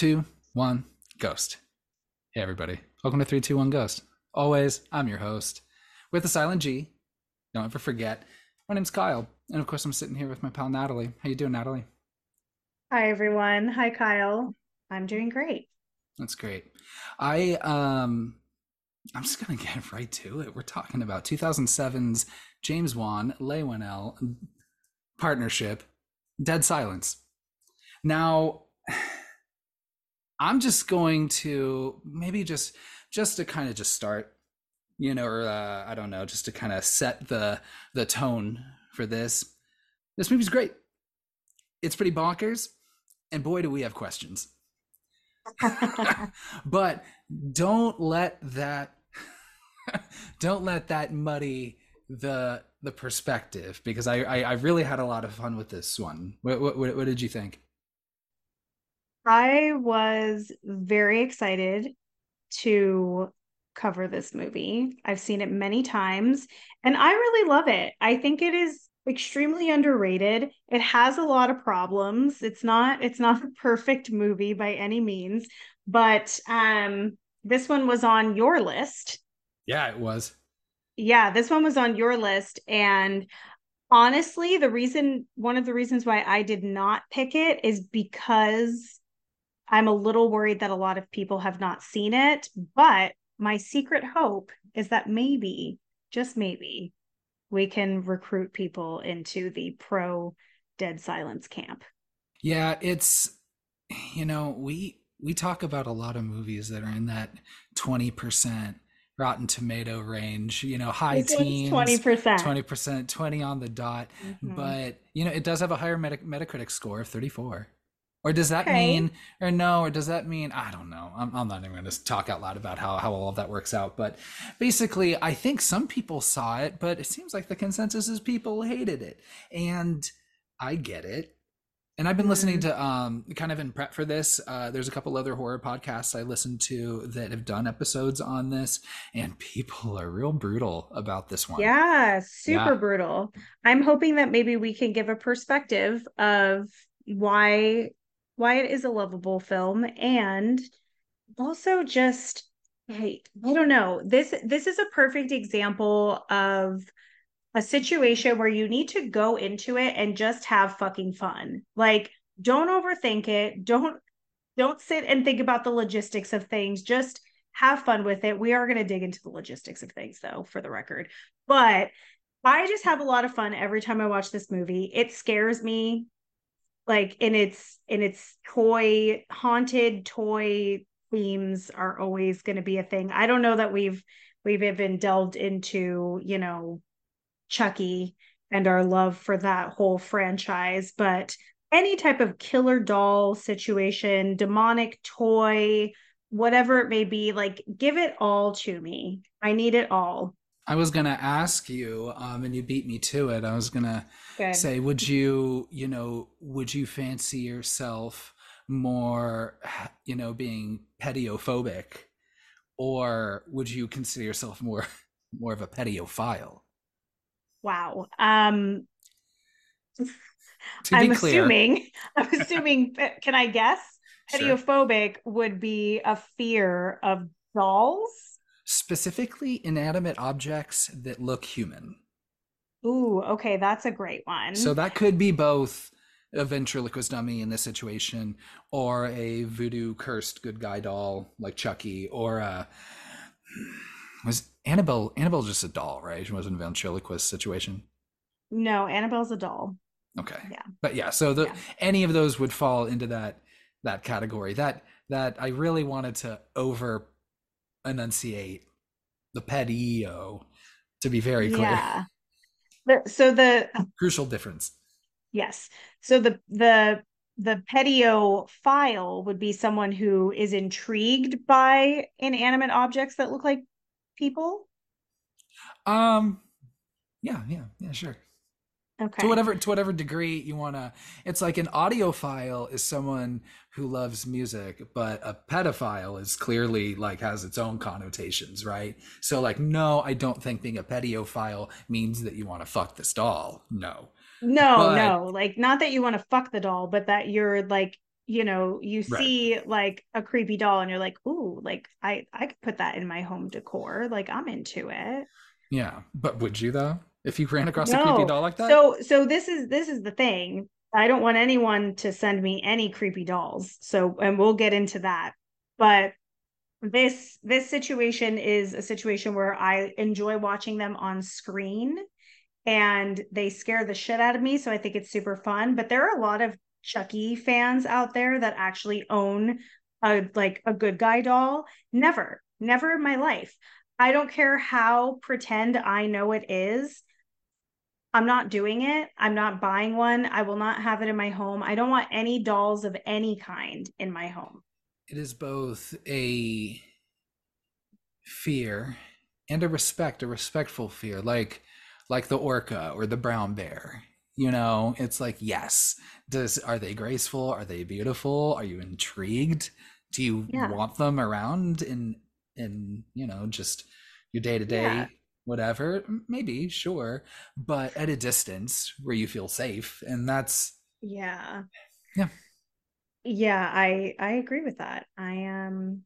Two, one, ghost. Hey, everybody. Welcome to 321 Ghost. Always, I'm your host with the silent G. Don't ever forget. My name's Kyle. And of course, I'm sitting here with my pal Natalie. How you doing, Natalie? Hi, everyone. Hi, Kyle. I'm doing great. That's great. I, um, I'm just going to get right to it. We're talking about 2007's James Wan, Whannell partnership, Dead Silence. Now, I'm just going to maybe just just to kind of just start, you know, or uh, I don't know, just to kind of set the the tone for this. This movie's great. It's pretty bonkers, and boy, do we have questions. but don't let that don't let that muddy the the perspective because I, I, I really had a lot of fun with this one. What what what did you think? I was very excited to cover this movie. I've seen it many times and I really love it. I think it is extremely underrated. It has a lot of problems. It's not it's not a perfect movie by any means, but um this one was on your list. Yeah, it was. Yeah, this one was on your list and honestly, the reason one of the reasons why I did not pick it is because I'm a little worried that a lot of people have not seen it, but my secret hope is that maybe, just maybe, we can recruit people into the pro dead silence camp. Yeah, it's you know, we we talk about a lot of movies that are in that 20% rotten tomato range you know high this teens 20% 20% 20 on the dot mm-hmm. but you know it does have a higher Meta- metacritic score of 34 or does that okay. mean, or no, or does that mean, I don't know. I'm, I'm not even going to talk out loud about how, how all of that works out. But basically, I think some people saw it, but it seems like the consensus is people hated it. And I get it. And I've been mm. listening to, um, kind of in prep for this. Uh, there's a couple other horror podcasts I listened to that have done episodes on this, and people are real brutal about this one. Yeah, super yeah. brutal. I'm hoping that maybe we can give a perspective of why why it is a lovable film and also just I, I don't know this this is a perfect example of a situation where you need to go into it and just have fucking fun. Like don't overthink it. Don't don't sit and think about the logistics of things. Just have fun with it. We are going to dig into the logistics of things though for the record. But I just have a lot of fun every time I watch this movie. It scares me like in its in its toy haunted toy themes are always going to be a thing. I don't know that we've we've even delved into, you know, Chucky and our love for that whole franchise, but any type of killer doll situation, demonic toy, whatever it may be, like give it all to me. I need it all. I was gonna ask you, um, and you beat me to it. I was gonna Good. say, would you, you know, would you fancy yourself more, you know, being pedophobic, or would you consider yourself more, more of a pedophile? Wow. Um, I'm clear, assuming. I'm assuming. can I guess? Pedophobic sure. would be a fear of dolls specifically inanimate objects that look human. Ooh, okay, that's a great one. So that could be both a ventriloquist dummy in this situation, or a voodoo cursed good guy doll like Chucky, or a was Annabelle Annabelle's just a doll, right? She wasn't a ventriloquist situation. No, Annabelle's a doll. Okay. Yeah. But yeah, so the yeah. any of those would fall into that that category. That that I really wanted to over enunciate the pedio to be very clear. Yeah. The, so the crucial difference. Yes. So the the the pedophile would be someone who is intrigued by inanimate objects that look like people. Um yeah, yeah, yeah, sure. Okay. To whatever to whatever degree you want to. It's like an audiophile is someone who loves music, but a pedophile is clearly like has its own connotations, right? So like no, I don't think being a pedophile means that you want to fuck this doll. No. No, but, no. Like not that you want to fuck the doll, but that you're like you know you see right. like a creepy doll and you're like ooh like i i could put that in my home decor like i'm into it yeah but would you though if you ran across no. a creepy doll like that so so this is this is the thing i don't want anyone to send me any creepy dolls so and we'll get into that but this this situation is a situation where i enjoy watching them on screen and they scare the shit out of me so i think it's super fun but there are a lot of Chucky fans out there that actually own a like a good guy doll. Never, never in my life. I don't care how pretend I know it is. I'm not doing it. I'm not buying one. I will not have it in my home. I don't want any dolls of any kind in my home. It is both a fear and a respect, a respectful fear, like like the orca or the brown bear you know it's like yes does are they graceful are they beautiful are you intrigued do you yeah. want them around in in you know just your day to day whatever maybe sure but at a distance where you feel safe and that's yeah yeah yeah i i agree with that i am um,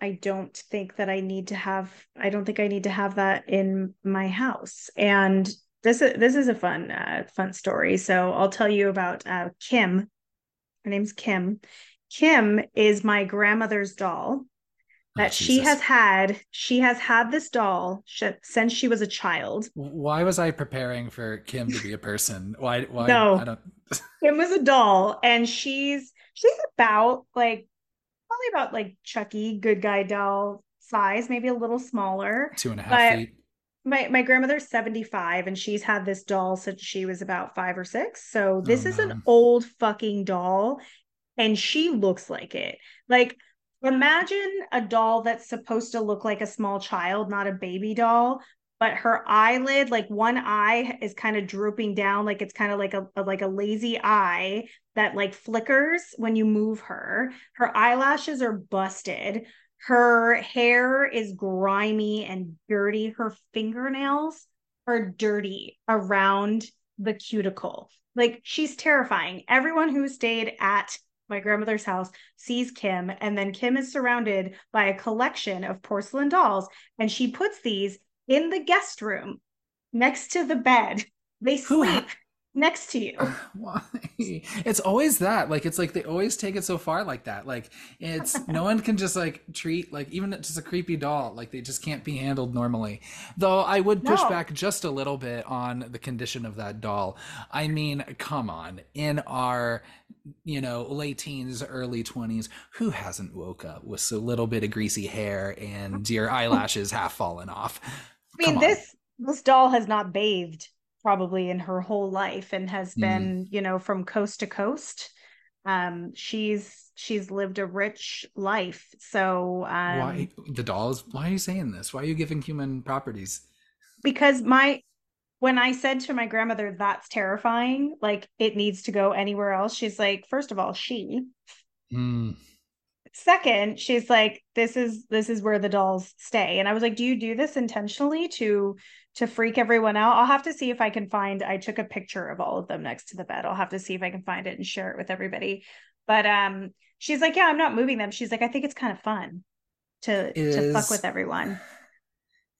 I don't think that I need to have I don't think I need to have that in my house. And this is this is a fun uh, fun story. So I'll tell you about uh, Kim. Her name's Kim. Kim is my grandmother's doll Oh, that oh, she has had. She has had this doll since she was a child. Why was I preparing for Kim to be a person? Why? Why? No, I don't. Kim was a doll, and she's she's about like probably about like Chucky, good guy doll size, maybe a little smaller. Two and a half feet my my grandmother's 75 and she's had this doll since she was about five or six so oh, this oh, is an old fucking doll and she looks like it like imagine a doll that's supposed to look like a small child not a baby doll but her eyelid like one eye is kind of drooping down like it's kind of like a, a like a lazy eye that like flickers when you move her her eyelashes are busted her hair is grimy and dirty. Her fingernails are dirty around the cuticle. Like she's terrifying. Everyone who stayed at my grandmother's house sees Kim, and then Kim is surrounded by a collection of porcelain dolls, and she puts these in the guest room next to the bed. They sleep next to you. Why? It's always that. Like it's like they always take it so far like that. Like it's no one can just like treat like even just a creepy doll like they just can't be handled normally. Though I would push no. back just a little bit on the condition of that doll. I mean, come on. In our you know, late teens, early 20s, who hasn't woke up with a little bit of greasy hair and your eyelashes half fallen off? I mean, this this doll has not bathed probably in her whole life and has mm. been you know from coast to coast. Um she's she's lived a rich life. So um why the dolls why are you saying this? Why are you giving human properties? Because my when i said to my grandmother that's terrifying like it needs to go anywhere else she's like first of all she. Mm. second she's like this is this is where the dolls stay. And i was like do you do this intentionally to to freak everyone out. I'll have to see if I can find I took a picture of all of them next to the bed. I'll have to see if I can find it and share it with everybody. But um she's like, "Yeah, I'm not moving them." She's like, "I think it's kind of fun to is, to fuck with everyone."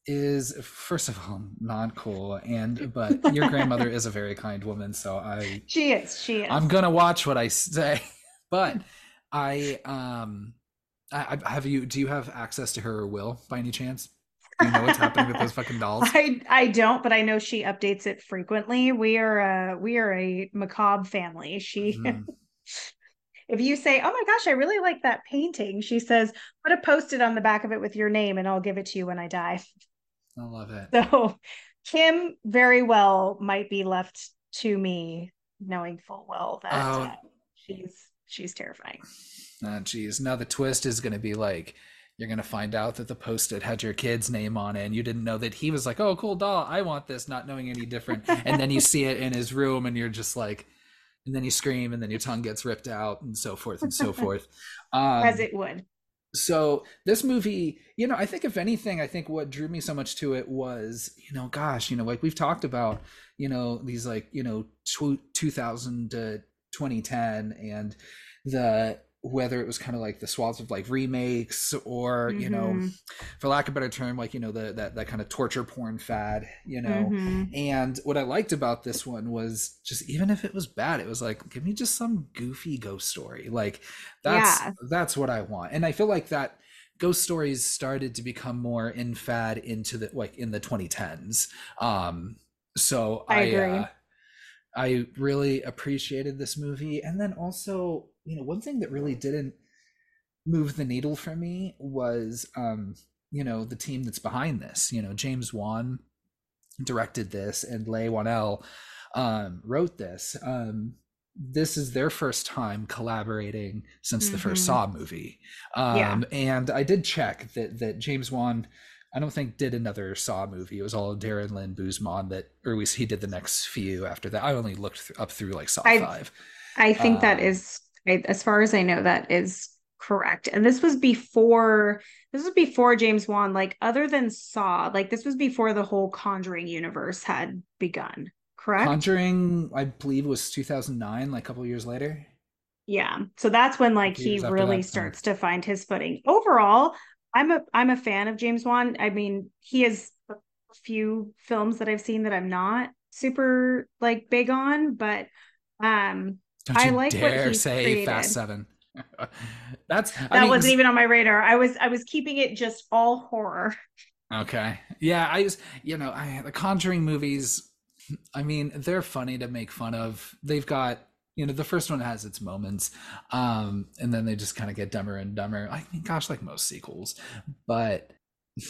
Is first of all not cool and but your grandmother is a very kind woman, so I She is. She is. I'm going to watch what I say. But I um I, I have you do you have access to her will by any chance? You know what's happening with those fucking dolls? I I don't, but I know she updates it frequently. We are a we are a macabre family. She mm-hmm. if you say, "Oh my gosh, I really like that painting," she says, "Put a post-it on the back of it with your name, and I'll give it to you when I die." I love it. So Kim very well might be left to me, knowing full well that oh. uh, she's she's terrifying. Ah, geez. Now the twist is going to be like you're going to find out that the post-it had your kid's name on it and you didn't know that he was like oh cool doll i want this not knowing any different. And then you see it in his room and you're just like and then you scream and then your tongue gets ripped out and so forth and so forth. Um, as it would. so this movie you know i think if anything i think what drew me so much to it was you know gosh you know like we've talked about you know these like you know 2000 to 2010 and the whether it was kind of like the swaths of like remakes or mm-hmm. you know mm-hmm. for lack of a better term like you know the that, that kind of torture porn fad you know mm-hmm. and what i liked about this one was just even if it was bad it was like give me just some goofy ghost story like that's yeah. that's what i want and i feel like that ghost stories started to become more in fad into the like in the 2010s um so i, I agree. Uh, I really appreciated this movie. And then also, you know, one thing that really didn't move the needle for me was, um, you know, the team that's behind this. You know, James Wan directed this and Leigh Whannell um, wrote this. Um, this is their first time collaborating since mm-hmm. the first mm-hmm. Saw movie. Um, yeah. And I did check that that James Wan I don't think did another Saw movie. It was all Darren Lynn Bousman that, or at least he did the next few after that. I only looked th- up through like Saw I, five. I think um, that is, as far as I know, that is correct. And this was before. This was before James Wan. Like other than Saw, like this was before the whole Conjuring universe had begun. Correct. Conjuring, I believe, was 2009. Like a couple years later. Yeah. So that's when like he really starts to find his footing. Overall, I'm a I'm a fan of James Wan. I mean, he has a few films that I've seen that I'm not super like big on, but um I like dare what he say created. Fast Seven. That's that I mean, wasn't even on my radar. I was I was keeping it just all horror. Okay. Yeah, I just you know, I the Conjuring movies I mean, they're funny to make fun of. They've got you know the first one has its moments um and then they just kind of get dumber and dumber. I mean gosh like most sequels. But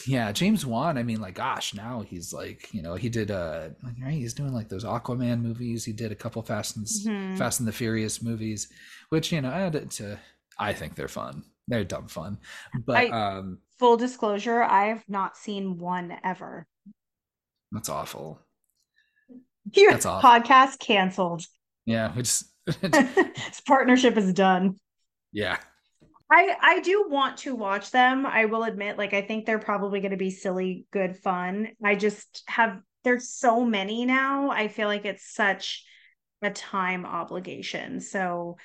yeah james wan i mean like gosh now he's like you know he did uh right he's doing like those aquaman movies. He did a couple fast and mm-hmm. fast and the furious movies which you know add to i think they're fun. They're dumb fun. But I, um full disclosure i have not seen one ever. That's awful. Your that's awful. podcast canceled. Yeah we just this partnership is done. Yeah. I I do want to watch them. I will admit like I think they're probably going to be silly good fun. I just have there's so many now. I feel like it's such a time obligation. So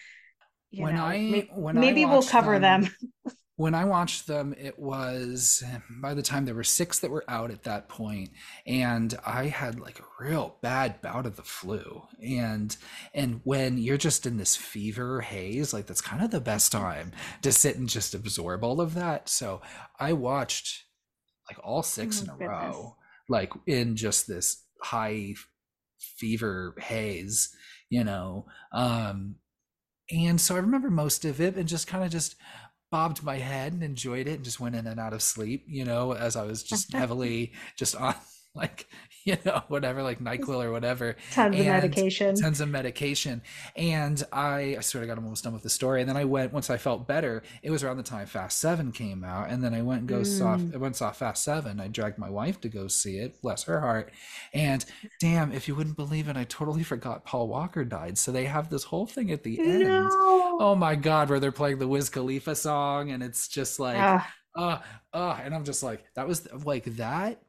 you when know, I when maybe I we'll cover them, them. When I watched them, it was by the time there were six that were out at that point, and I had like a real bad bout of the flu. And and when you're just in this fever haze, like that's kind of the best time to sit and just absorb all of that. So I watched like all six oh, in a goodness. row, like in just this high fever haze, you know. Um and so I remember most of it and just kind of just bobbed my head and enjoyed it and just went in and out of sleep, you know, as I was just heavily just on like you know whatever like nyquil or whatever tons and of medication. tons of medication. And i i sort of got almost done with the story. And then i went once i felt better it was around the time fast seven came out. And then i went and go mm. saw i went saw fast seven. I dragged my wife to go see it bless her heart. And damn if you wouldn't believe it i totally forgot paul walker died. So they have this whole thing at the end. No. oh my god where they're playing the wiz khalifa song and it's just like uh uh, uh and i'm just like that was like that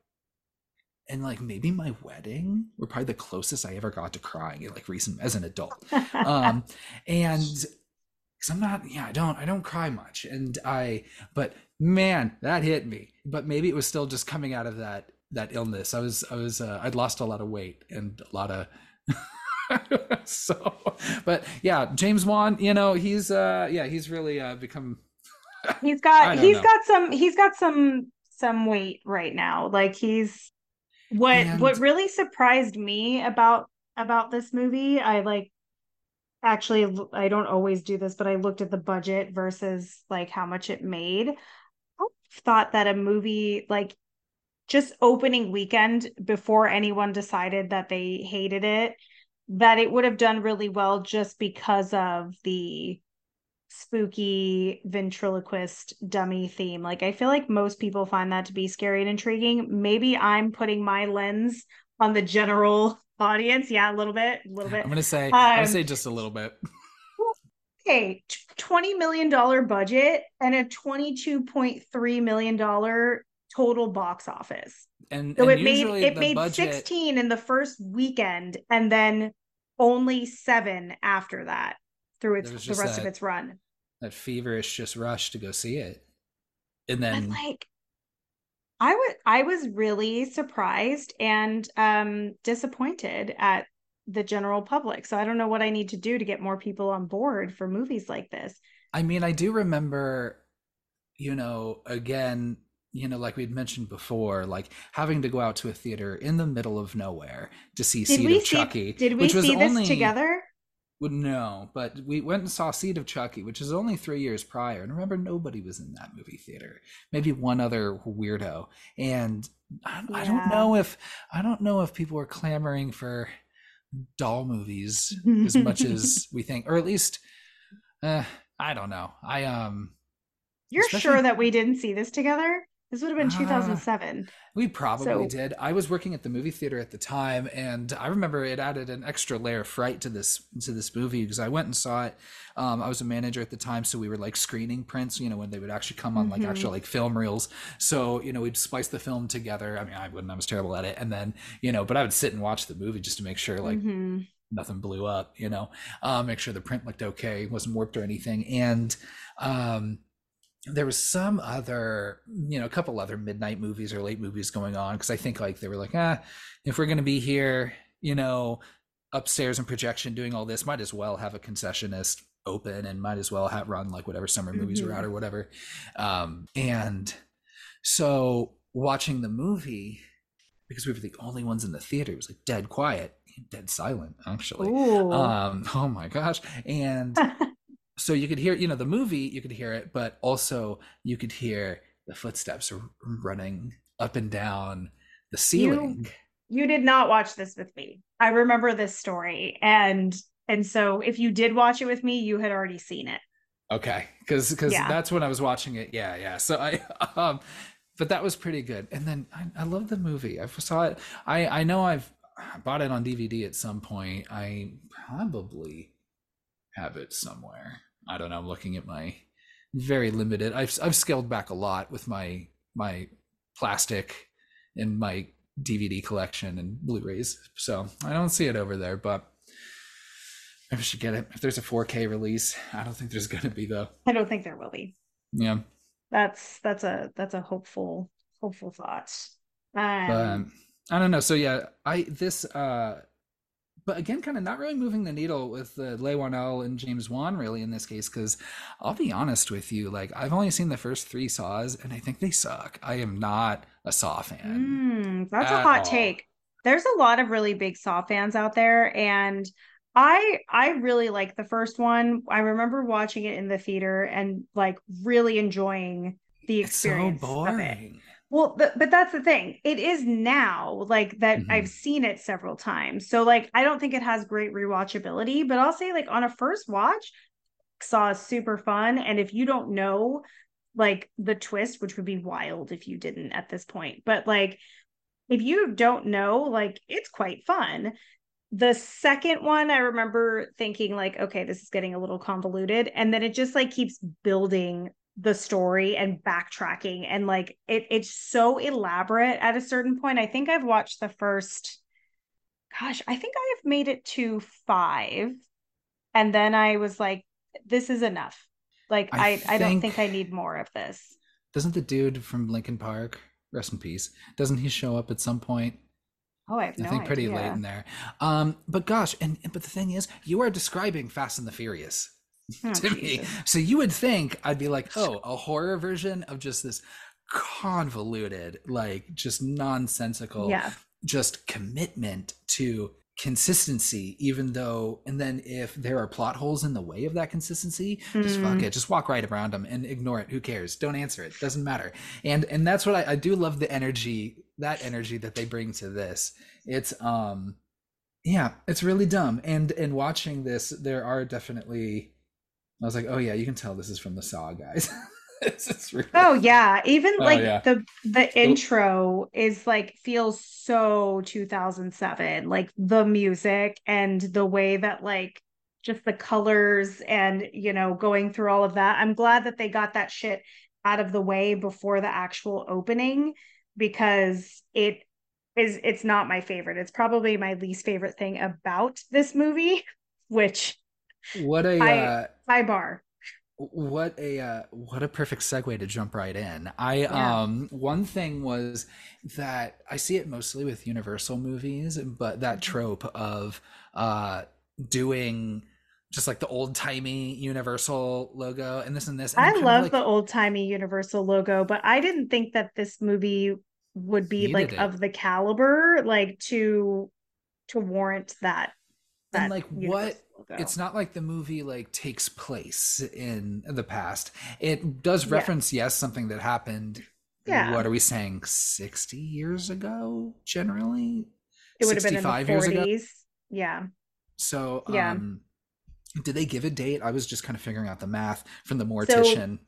and like maybe my wedding were probably the closest I ever got to crying like recent as an adult. um, and because I'm not, yeah, I don't, I don't cry much, and I, but man, that hit me. But maybe it was still just coming out of that that illness. I was, I was, uh, I'd lost a lot of weight and a lot of. so, but yeah, James Wan, you know, he's, uh, yeah, he's really uh, become. he's got, he's know. got some, he's got some some weight right now. Like he's what and... what really surprised me about about this movie, I like actually I don't always do this, but I looked at the budget versus like how much it made. I thought that a movie like just opening weekend before anyone decided that they hated it that it would have done really well just because of the spooky ventriloquist dummy theme. Like I feel like most people find that to be scary and intriguing. Maybe I'm putting my lens on the general audience. Yeah, a little bit, a little bit. I'm gonna say, um, I'm gonna say just a little bit. Okay, twenty million dollar budget and a twenty-two point three million dollar total box office. And so and it made it made budget... sixteen in the first weekend, and then only seven after that through its the rest that, of its run. That feverish just rush to go see it. And then but like I was I was really surprised and um disappointed at the general public. So I don't know what I need to do to get more people on board for movies like this. I mean, I do remember, you know, again, you know, like we'd mentioned before, like having to go out to a theater in the middle of nowhere to see did Seed of see, Chucky. Did we see this only, together? No, but we went and saw Seed of Chucky, which is only three years prior. And remember, nobody was in that movie theater. Maybe one other weirdo. And I, yeah. I don't know if I don't know if people were clamoring for doll movies as much as we think, or at least, uh, I don't know. I um. You're sure that we didn't see this together? This would have been 2007. Uh, we probably so, did. I was working at the movie theater at the time, and I remember it added an extra layer of fright to this to this movie because I went and saw it. Um, I was a manager at the time, so we were like screening prints. You know, when they would actually come on mm-hmm. like actual like film reels. So you know, we'd splice the film together. I mean, I wouldn't. I was terrible at it. And then you know, but I would sit and watch the movie just to make sure like. Mm-hmm. Nothing blew up, you know. Uh, make sure the print looked okay, wasn't warped or anything, and um, there was some other you know a couple other midnight movies or late movies going on because i think like they were like ah if we're going to be here you know upstairs in projection doing all this might as well have a concessionist open and might as well have run like whatever summer movies mm-hmm. are out or whatever. Um and so watching the movie because we were the only ones in the theater it was like dead quiet dead silent actually. Um oh my gosh. And so you could hear you know the movie you could hear it but also you could hear the footsteps running up and down the ceiling. you, you did not watch this with me. I remember this story and and so if you did watch it with me you had already seen it. Okay because because yeah. that's when i was watching it. Yeah yeah. So i um but that was pretty good. And then i, I love the movie. I saw it. I i know i've bought it on dvd at some point. I probably have it somewhere. I don't know. I'm looking at my very limited. I've I've scaled back a lot with my my plastic and my DVD collection and Blu-rays. So I don't see it over there, but I should get it. If there's a 4K release, I don't think there's going to be though. I don't think there will be. Yeah. That's that's a that's a hopeful hopeful thought. Um, but, I don't know. So yeah, I this uh but again, kind of not really moving the needle with the uh, Whannell and James Wan really in this case, because I'll be honest with you, like I've only seen the first three Saws, and I think they suck. I am not a Saw fan. Mm, that's a hot all. take. There's a lot of really big Saw fans out there, and I I really like the first one. I remember watching it in the theater and like really enjoying the experience. It's so boring. Well, but, but that's the thing. It is now like that mm-hmm. I've seen it several times. So like I don't think it has great rewatchability, but I'll say like on a first watch, Saw is super fun. And if you don't know like the twist, which would be wild if you didn't at this point, but like if you don't know, like it's quite fun. The second one, I remember thinking like, okay, this is getting a little convoluted, and then it just like keeps building the story and backtracking and like it it's so elaborate at a certain point. I think I've watched the first gosh, I think I have made it to 5 and then I was like this is enough. Like I I, think, I don't think I need more of this. Doesn't the dude from Linkin Park, rest in peace, doesn't he show up at some point? Oh, I, I think pretty late in there. Um, but gosh, and but the thing is, you are describing Fast and the Furious. Oh, to Jesus. me. So you would think I'd be like, oh, a horror version of just this convoluted, like just nonsensical, yeah. just commitment to consistency, even though, and then if there are plot holes in the way of that consistency, mm. just fuck mm. it, just walk right around them and ignore it. Who cares? Don't answer it. Doesn't matter. And and that's what I, I do love the energy, that energy that they bring to this. It's um yeah, it's really dumb. And and watching this, there are definitely I was like, oh yeah, you can tell this is from the Saw guys. really... Oh yeah, even oh, like yeah. the the intro is like feels so 2007, like the music and the way that like just the colors and you know going through all of that. I'm glad that they got that shit out of the way before the actual opening because it is it's not my favorite. It's probably my least favorite thing about this movie, which what a high, uh, high bar. What a uh, what a perfect segue to jump right in. I yeah. um one thing was that I see it mostly with Universal movies, but that mm-hmm. trope of uh doing just like the old timey Universal logo and this and this. And I love like, the old timey Universal logo, but I didn't think that this movie would be like it. of the caliber like to to warrant that. that and like what it's not like the movie like takes place in the past. It does reference yeah. yes something that happened. Yeah. What are we saying? Sixty years ago, generally. It would have been in the 40s. Yeah. So yeah. um did they give a date? I was just kind of figuring out the math from the mortician.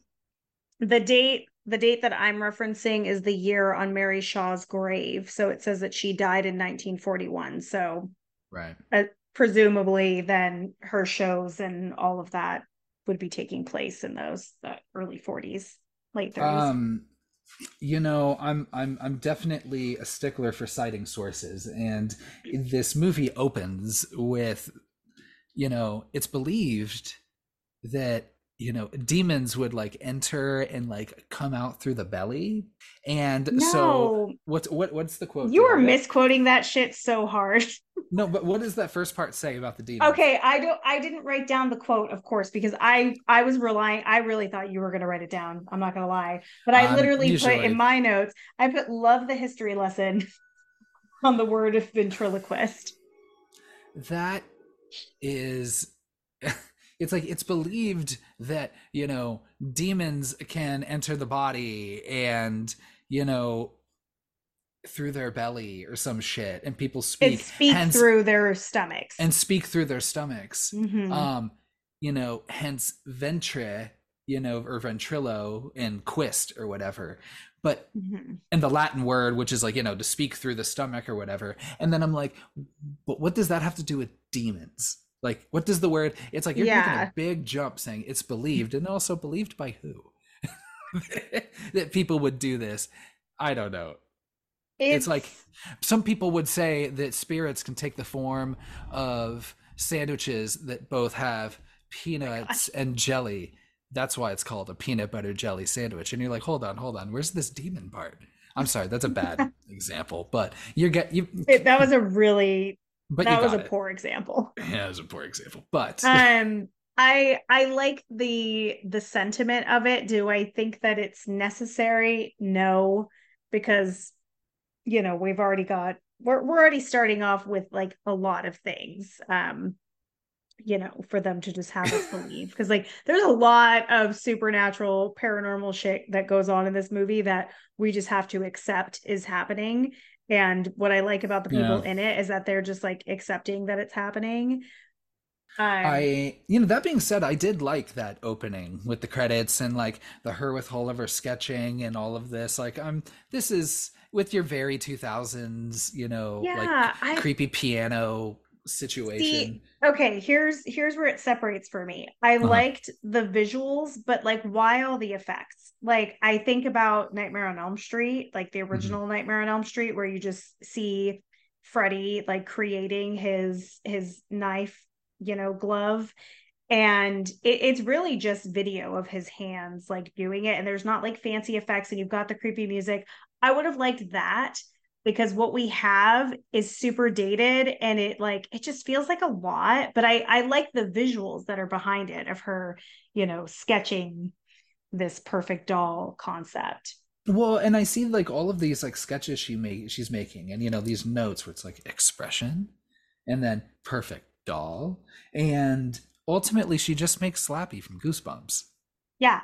So the date the date that I'm referencing is the year on Mary Shaw's grave. So it says that she died in 1941. So right. Uh, presumably then her shows and all of that would be taking place in those early 40s, late 30s. Um you know i'm i'm i'm definitely a stickler for citing sources and this movie opens with you know, it's believed that you know demons would like enter and like come out through the belly. And no. so what's what what's the quote you are misquoting that shit so hard. No but what does that first part say about the demon okay i don't i didn't write down the quote of course because i i was relying i really thought you were going to write it down i'm not going to lie. But i um, literally usually. put in my notes i put love the history lesson on the word of ventriloquist. That is it's like it's believed that you know demons can enter the body and you know through their belly or some shit and people speak. speak hence, through their stomachs. And speak through their stomachs. Mm-hmm. um you know hence ventre you know or ventrilo and quist or whatever. But mm-hmm. and the latin word which is like you know to speak through the stomach or whatever. And then i'm like but what does that have to do with demons like what does the word it's like you're yeah. making a big jump saying it's believed and also believed by who? That people would do this. I don't know. It's, it's like some people would say that spirits can take the form of sandwiches that both have oh peanuts oh and jelly. That's why it's called a peanut butter jelly sandwich. And you're like hold on hold on. Where's this demon part? I'm sorry that's a bad example but you're get you it, that was a really but that was a it. poor example yeah it was a poor example but um i i like the the sentiment of it do i think that it's necessary no because you know we've already got we're, we're already starting off with like a lot of things um you know, for them to just have us believe. Because like there's a lot of supernatural paranormal shit that goes on in this movie that we just have to accept is happening. And what I like about the people yeah. in it is that they're just like accepting that it's happening. Um, I, you know, that being said, I did like that opening with the credits and like the her with Oliver sketching and all of this. Like, I'm, this is with your very 2000s, you know, yeah, like I, creepy piano situation. See, okay, here's here's where it separates for me. I uh-huh. liked the visuals, but like why all the effects? Like I think about Nightmare on Elm Street, like the mm-hmm. original mm-hmm. Nightmare on Elm Street where you just see Freddy like creating his his knife, you know, glove and it, it's really just video of his hands like doing it and there's not like fancy effects and you've got the creepy music i would have liked that because what we have is super dated and it like it just feels like a lot but i i like the visuals that are behind it of her you know sketching this perfect doll concept. Well and i see like all of these like sketches she make she's making and you know these notes where it's like expression and then perfect doll. And ultimately she just makes slappy from goosebumps. Yeah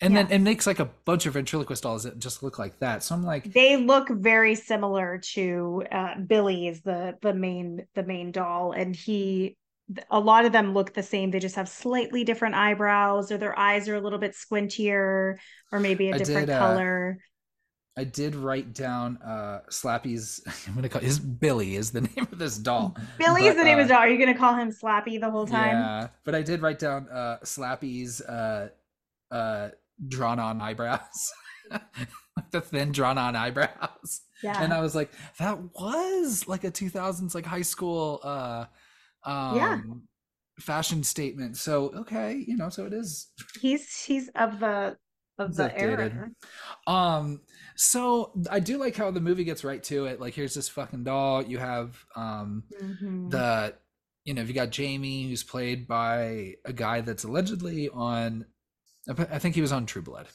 and yeah. then it makes like a bunch of ventriloquist dolls that just look like that so i'm like they look very similar to uh, billy is the the main the main doll and he a lot of them look the same they just have slightly different eyebrows or their eyes are a little bit squintier or maybe a different did, uh, color I did write down uh Slappy's I'm gonna call his Billy is the name of this doll. Billy but, is the name uh, of the doll. Are you gonna call him Slappy the whole time? Yeah, but I did write down uh Slappy's uh uh drawn on eyebrows. like the thin drawn on eyebrows. Yeah. And I was like, that was like a 2000s like high school uh um Yeah. fashion statement. So okay, you know, so it is He's he's of the of the updated. era. Um, so I do like how the movie gets right to it. Like, here's this fucking doll. You have um Mhm. the, you know, if you got Jamie, who's played by a guy that's allegedly on. I think he was on True Blood.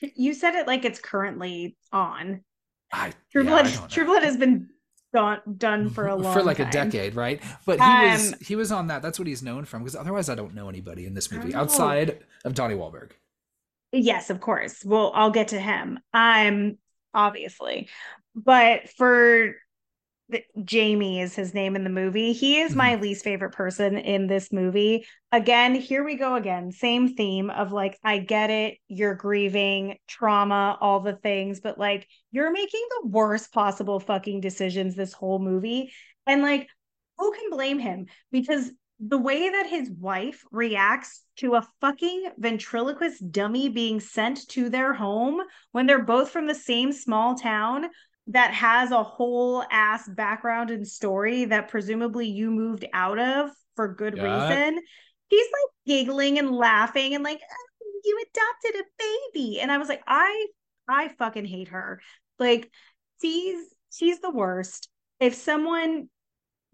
You said it like it's currently on. I True yeah, Blood. True. Blood has been done done for a long for like a decade, right? But he was Um, he was on that. That's what he's known from. Because otherwise, I don't know anybody in this movie outside of Donnie Wahlberg. Yes, of course. Well, I'll get to him. I'm obviously, but for Jamie is his name in the movie. He is my mm-hmm. least favorite person in this movie. Again, here we go again. Same theme of like, I get it. You're grieving, trauma, all the things, but like, you're making the worst possible fucking decisions this whole movie. And like, who can blame him? Because the way that his wife reacts to a fucking ventriloquist dummy being sent to their home when they're both from the same small town that has a whole ass background and story that presumably you moved out of for good Yeah. reason. He's like giggling and laughing and like, "Oh, you adopted a baby. And I was like, I I fucking hate her. Like, she's she's the worst. If someone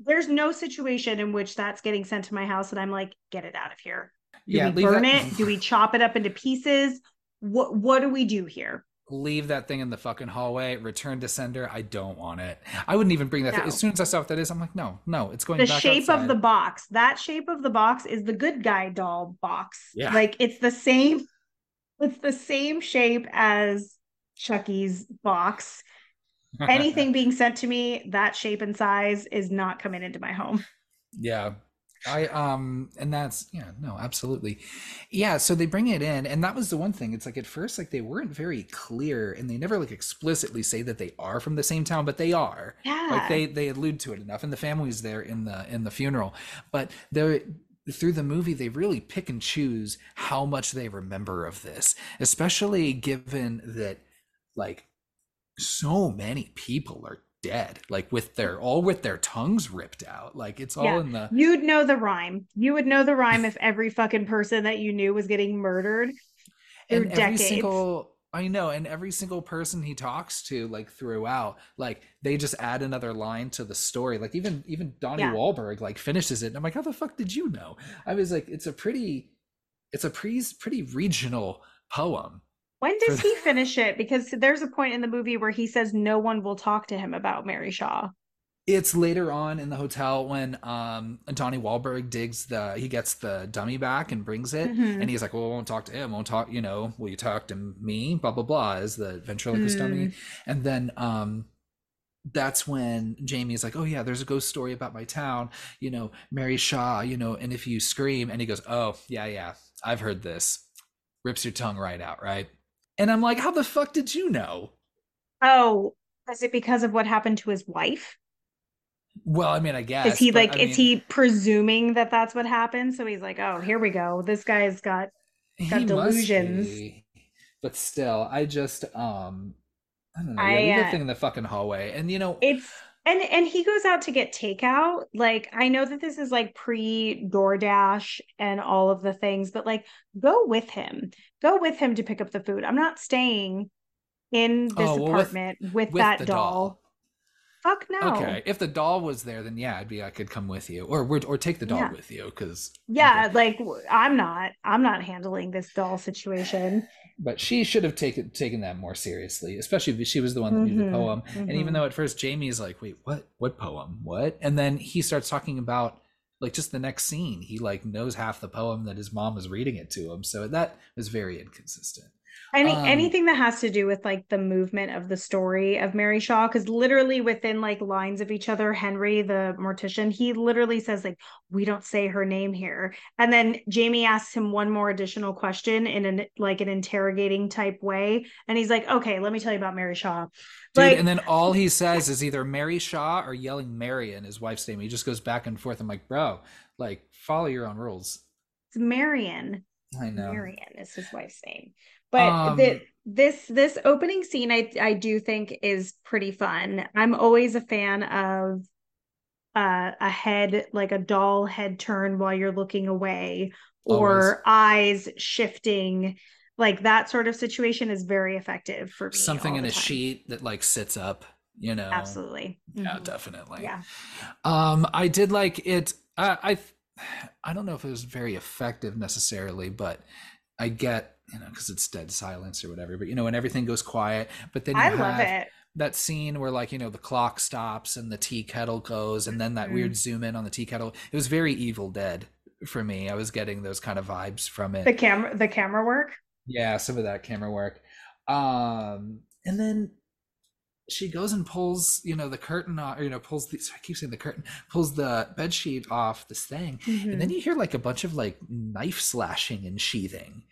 there's no situation in which that's getting sent to my house and I'm like, get it out of here. Do Yeah, we burn that- it? Do we chop it up into pieces? What what do we do here? Leave that thing in the fucking hallway return to sender i don't want it i wouldn't even bring that. No. as soon as i saw what that is i'm like no no it's going The shape of the box, that shape of the box is the good guy doll box. Yeah. Like it's the same, it's the same shape as Chucky's box. Anything being sent to me that shape and size is not coming into my home. yeah i um and that's yeah no absolutely. Yeah so they bring it in and that was the one thing. It's like at first like they weren't very clear and they never like explicitly say that they are from the same town but they are. Yeah. like they they allude to it enough and the family's there in the in the funeral. But they're through the movie they really pick and choose how much they remember of this especially given that like so many people are dead like with their all with their tongues ripped out like it's all Yeah. in the You'd know the rhyme. You would know the rhyme if every fucking person that you knew was getting murdered. and every decades. single I know, and every single person he talks to, like throughout, like they just add another line to the story. Like even even Donnie Yeah. Wahlberg like finishes it, and I'm like, how the fuck did you know? I was like, it's a pretty, it's a pretty pretty regional poem. When does he finish it? Because there's a point in the movie where he says no one will talk to him about Mary Shaw. It's later on in the hotel when um Donnie Wahlberg digs the he gets the dummy back and brings it, Mhm. and he's like, "Well, I won't talk to him. Won't talk. You know, will you talk to me? Blah blah blah." Is the ventriloquist dummy, and then um, that's when Jamie is like, "Oh yeah, there's a ghost story about my town. You know, Mary Shaw. You know, and if you scream," and he goes, "Oh yeah, yeah, I've heard this." Rips your tongue right out, right? And I'm like, "How the fuck did you know?" Oh, is it because of what happened to his wife? Well, I mean, I guess is he but, like, I is mean, he presuming that that's what happened? So he's like, oh, here we go. This guy's got, got delusions. But still, I just um I don't know. Yeah, leave uh, thing in the fucking hallway. And you know, it's, and and he goes out to get takeout. Like I know that this is like pre DoorDash and all of the things, but like go with him. Go with him to pick up the food. I'm not staying in this Oh, well, apartment with, with that the doll. doll. Fuck no. Okay, if the doll was there, then yeah, I'd be I could come with you, or or take the doll Yeah. with you, because Yeah, like I'm not. I'm not handling this doll situation. But she should have taken taken that more seriously, especially if she was the one that knew the poem. And even mhm. though at first Jamie's like, "Wait, what? What poem? What?" And then he starts talking about like just the next scene. He like knows half the poem that his mom was reading it to him. So that was very inconsistent. Any Um, anything that has to do with like the movement of the story of Mary Shaw, because literally within like lines of each other, Henry the mortician, he literally says like, "We don't say her name here," and then Jamie asks him one more additional question in an like an interrogating type way, and he's like, "Okay, let me tell you about Mary Shaw." Dude, Like- and then all he says is either Mary Shaw or yelling Marion, his wife's name. He just goes back and forth. I'm like, bro, like follow your own rules. It's Marion. I know. Marion is his wife's name. But um, the, this this opening scene I I do think is pretty fun. I'm always a fan of uh, a head like a doll head turn while you're looking away or always. eyes shifting like that sort of situation is very effective for me something in a time. sheet that like sits up you know absolutely yeah mm-hmm. definitely yeah um i did like it I, I i don't know if it was very effective necessarily but i get you know because it's dead silence or whatever but you know when everything goes quiet but then i love it. that scene where like you know the clock stops and the tea kettle goes and then that mm-hmm. weird zoom in on the tea kettle it was very evil dead for me. I was getting those kind of vibes from it. The camera the camera work? Yeah some of that camera work. Um and then she goes and pulls you know the curtain off or, you know pulls the i keep saying the curtain pulls the bed sheet off this thing mm-hmm. and then you hear like a bunch of like knife slashing and sheathing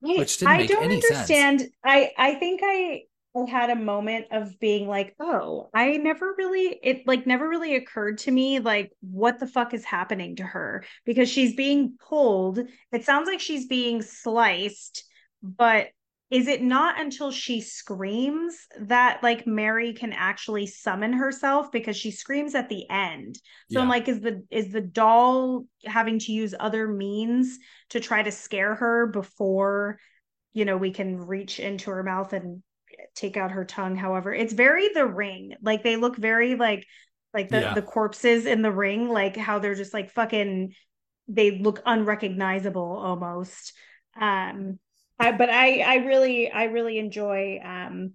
which didn't I make don't any understand. Sense. I I think I I had a moment of being like, oh, I never really, it like never really occurred to me, like, what the fuck is happening to her? Because she's being pulled. It sounds like she's being sliced, but is it not until she screams that like Mary can actually summon herself because she screams at the end. So yeah. I'm like, is the is the doll having to use other means to try to scare her before you know we can reach into her mouth and take out her tongue however it's very the ring like they look very like like the, yeah. the corpses in the ring like how they're just like fucking they look unrecognizable almost um I, but i i really i really enjoy um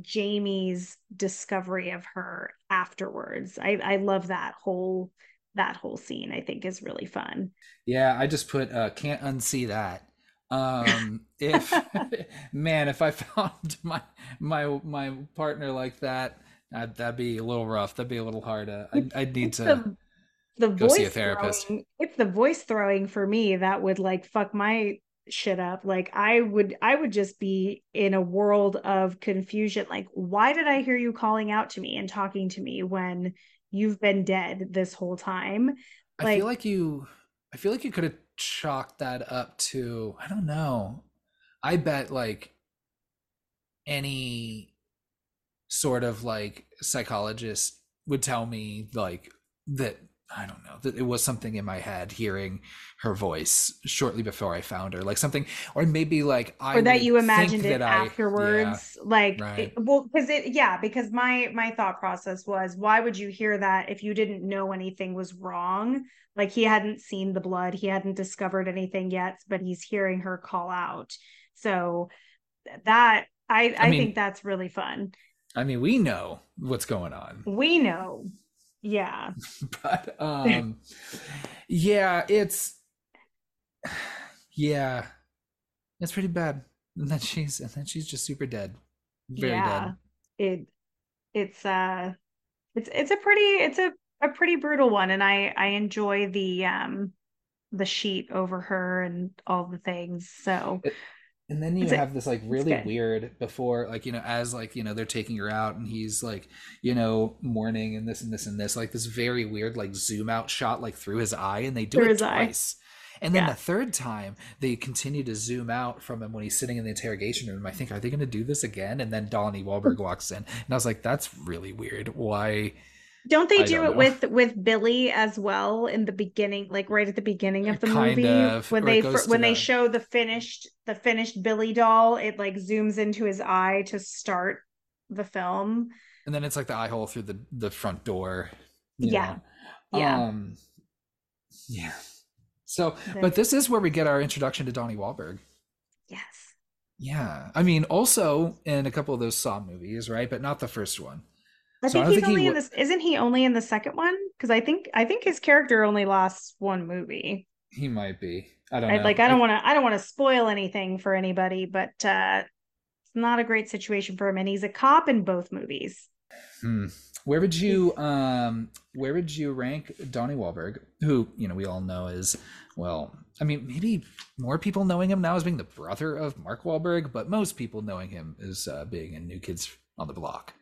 jamie's discovery of her afterwards. I i love that whole that whole scene i think is really fun. Yeah i just put uh can't unsee that. Um if man if i found my my my partner like that I'd, that'd be a little rough. That'd be a little hard uh, I'd, I'd, need to the, the go voice see a therapist. throwing, it's the voice throwing for me that would like fuck my shit up. Like i would i would just be in a world of confusion. Like why did i hear you calling out to me and talking to me when you've been dead this whole time? Like, i feel like you i feel like you could have chalked that up to I don't know. I bet like any sort of like psychologist would tell me like that I don't know that it was something in my head hearing her voice shortly before I found her, like something, or maybe like I or that you imagined it afterwards, I, yeah, like right. it, well, because it yeah, because my my thought process was why would you hear that if you didn't know anything was wrong? Like he hadn't seen the blood, he hadn't discovered anything yet, but he's hearing her call out. So that I I, I mean, think that's really fun. I mean, we know what's going on. We know. Yeah. but um yeah, it's yeah. It's pretty bad. And then she's and then she's just super dead. Very yeah. dead. It it's uh it's it's a pretty it's a a pretty brutal one and i i enjoy the um the sheet over her and all the things so and then you have this like really weird before like you know as like you know they're taking her out and he's like you know mourning and this and this and this like this very weird like zoom out shot like through his eye and they do through it twice eye. And then yeah. the third time, they continue to zoom out from him when he's sitting in the interrogation room. I think, are they going to do this again? And then Donnie Wahlberg walks in, and I was like, "That's really weird. Why? Don't they do don't it know. with with Billy as well in the beginning, like right at the beginning of the kind movie of, when they when they show the finished the finished Billy doll, it like zooms into his eye to start the film, and then it's like the eye hole through the the front door. Yeah, know. yeah, um, yeah. So, but this is where we get our introduction to Donnie Wahlberg. Yes. Yeah, I mean, also in a couple of those Saw movies, right? But not the first one. I so think I he's think only he in this. Isn't he only in the second one? Because I think I think his character only lasts one movie. He might be. I don't I, know. Like I don't want to. I don't want to spoil anything for anybody, but uh, it's not a great situation for him, and he's a cop in both movies. Hmm. Where would you um where would you rank Donnie Wahlberg, who you know we all know is well, I mean maybe more people knowing him now as being the brother of Mark Wahlberg, but most people knowing him as uh, being in New Kids on the Block.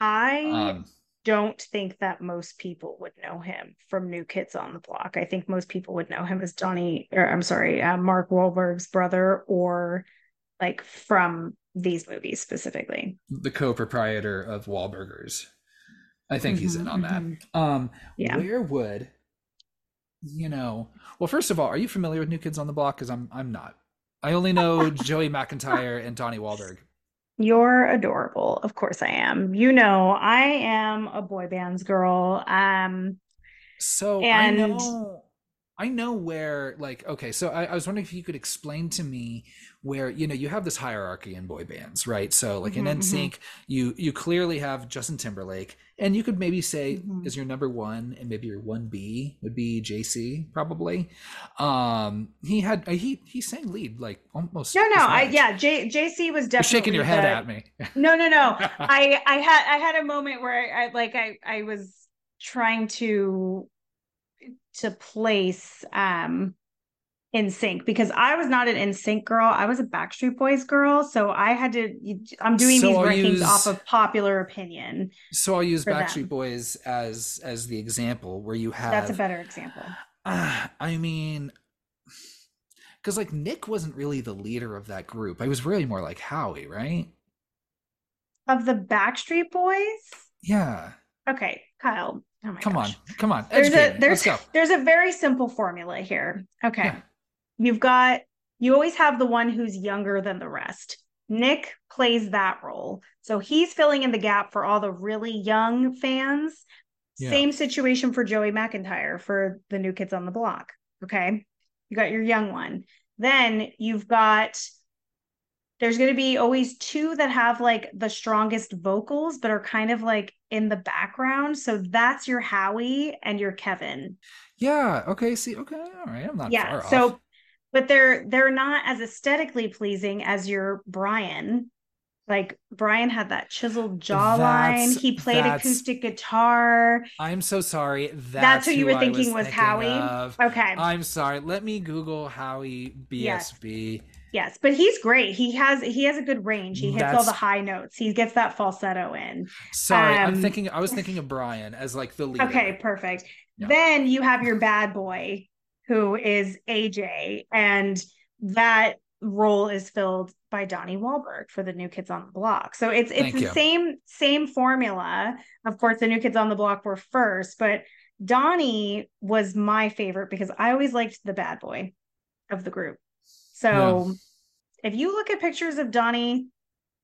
I um, don't think that most people would know him from New Kids on the Block. I think most people would know him as Donnie, or I'm sorry, uh, Mark Wahlberg's brother, or like from these movies specifically. The co-proprietor of Wahlburgers. I think mm-hmm, he's in on mm-hmm. that. Um, yeah. Where would you know? Well, first of all, are you familiar with New Kids on the Block? Because I'm I'm not. I only know Joey McIntyre and Donnie Wahlberg. You're adorable. Of course I am. You know, I am a boy bands girl. Um so and... I know I know where like okay, so I, I was wondering if you could explain to me where you know you have this hierarchy in boy bands right? So like mm-hmm, in nsync mm-hmm. you you clearly have justin timberlake and you could maybe say mm-hmm. is your number one and maybe your one b would be jc probably. Um he had uh, he he sang lead like almost no no i yeah J, jc was definitely You're shaking your head the, at me. No no no. I i had i had a moment where I, I like i i was trying to to place um sync because I was not an NSYNC girl. I was a Backstreet Boys girl. So I had to, I'm doing so these I'll rankings use, off of popular opinion. So I'll use Backstreet them. Boys as, as the example where you have. That's a better example. Uh, I mean, because like Nick wasn't really the leader of that group. I was really more like Howie, right? Of the Backstreet Boys? Yeah. Okay, Kyle. Oh come gosh. on, come on. There's a there's there's a very simple formula here. Okay. Yeah you've got you always have the one who's younger than the rest. Nick plays that role. So he's filling in the gap for all the really young fans. Yeah. Same situation for Joey McIntyre for the new kids on the block. Okay. You got your young one. Then you've got there's going to be always two that have like the strongest vocals but are kind of like in the background so that's your howie and your kevin yeah okay see okay all right i'm not yeah so but they're they're not as aesthetically pleasing as your Brian. Like Brian had that chiseled jawline. That's, he played acoustic guitar. I'm so sorry. That's, that's who you were thinking was, was Howie. Of. Okay. I'm sorry. Let me Google Howie BSB. Yes. Yes. but he's great. He has he has a good range. He hits that's... all the high notes. He gets that falsetto in. Sorry, um, I'm thinking. I was thinking of Brian as like the leader. Okay, perfect. Yeah. Then you have your bad boy, who is AJ, and that role is filled by Donnie Wahlberg for the New Kids on the Block. So it's it's Thank the you. same same formula. Of course, the New Kids on the Block were first, but Donnie was my favorite because I always liked the bad boy of the group. So yeah. if you look at pictures of Donnie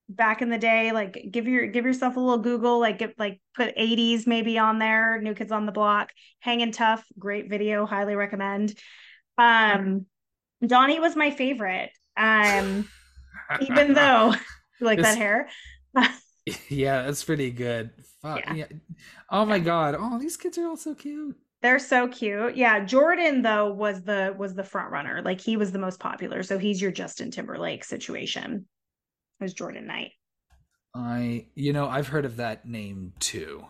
back in the day like give your give yourself a little google like get like put 80s maybe on there new kids on the block hanging tough great video highly recommend um donnie was my favorite um even though like it's, that hair yeah that's pretty good Fuck, yeah. yeah. oh my god oh these kids are all so cute they're so cute yeah jordan though was the was the front runner like he was the most popular so he's your justin timberlake situation was Jordan Knight. I, you know, I've heard of that name too.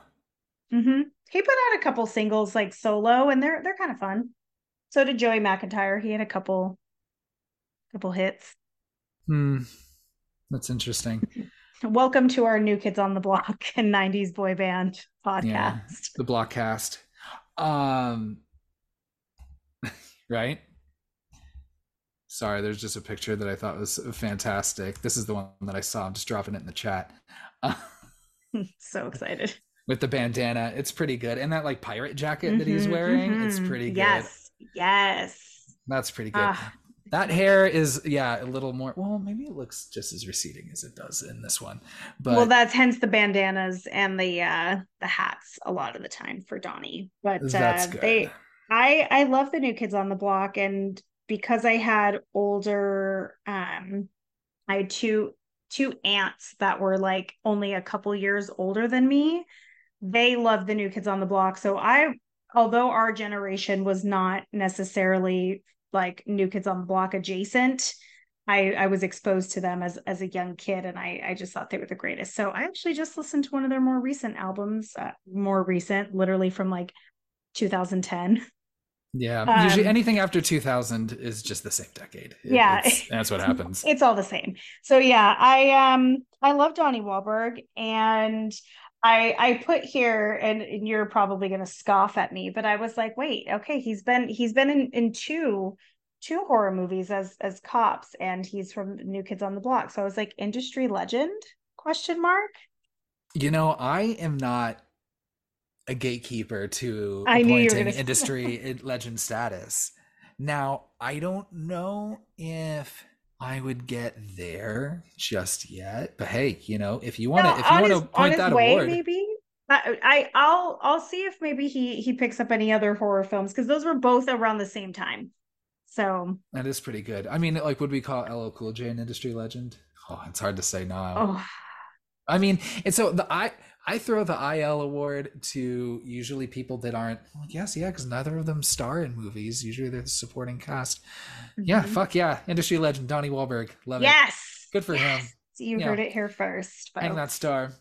Mm-hmm. He put out a couple singles like solo, and they're they're kind of fun. So did Joey McIntyre. He had a couple, couple hits. Hmm, that's interesting. Welcome to our New Kids on the Block and '90s boy band podcast. Yeah, the Blockcast. Um, right. Sorry, there's just a picture that I thought was fantastic. This is the one that I saw. I'm just dropping it in the chat. so excited. With the bandana. It's pretty good. And that like pirate jacket mm-hmm, that he's mm-hmm, wearing, mm-hmm. it's pretty good. Yes. Yes. That's pretty good. Uh, that hair is yeah, a little more well, maybe it looks just as receding as it does in this one. But Well, that's hence the bandanas and the uh the hats a lot of the time for Donnie. But uh they I I love the new kids on the block and because I had older um I had two two aunts that were like only a couple years older than me. They loved the new kids on the block. So I although our generation was not necessarily like new kids on the block adjacent, I, I was exposed to them as as a young kid and I, I just thought they were the greatest. So I actually just listened to one of their more recent albums, uh, more recent, literally from like 2010. Yeah, um, usually anything after 2000 is just the same decade. It, yeah, that's what happens. It's all the same. So yeah, I um I love Donnie Wahlberg, and I I put here, and, and you're probably gonna scoff at me, but I was like, wait, okay, he's been he's been in in two two horror movies as as cops, and he's from New Kids on the Block. So I was like, industry legend? Question mark. You know, I am not a gatekeeper to I appointing industry legend status. Now, I don't know if I would get there just yet. But hey, you know, if you want to, if you want to point that way, award, maybe I, I I'll I'll see if maybe he he picks up any other horror films because those were both around the same time. So that is pretty good. I mean, like, would we call LL Cool J an industry legend? Oh, it's hard to say now. Oh. I mean, and so the I I throw the IL award to usually people that aren't. Well, yes, yeah, because neither of them star in movies. Usually they're the supporting cast. Mm-hmm. Yeah, fuck yeah, industry legend Donnie Wahlberg. Love yes! it. Yes, good for yes. him. You heard it here first. Folks. Hang that star.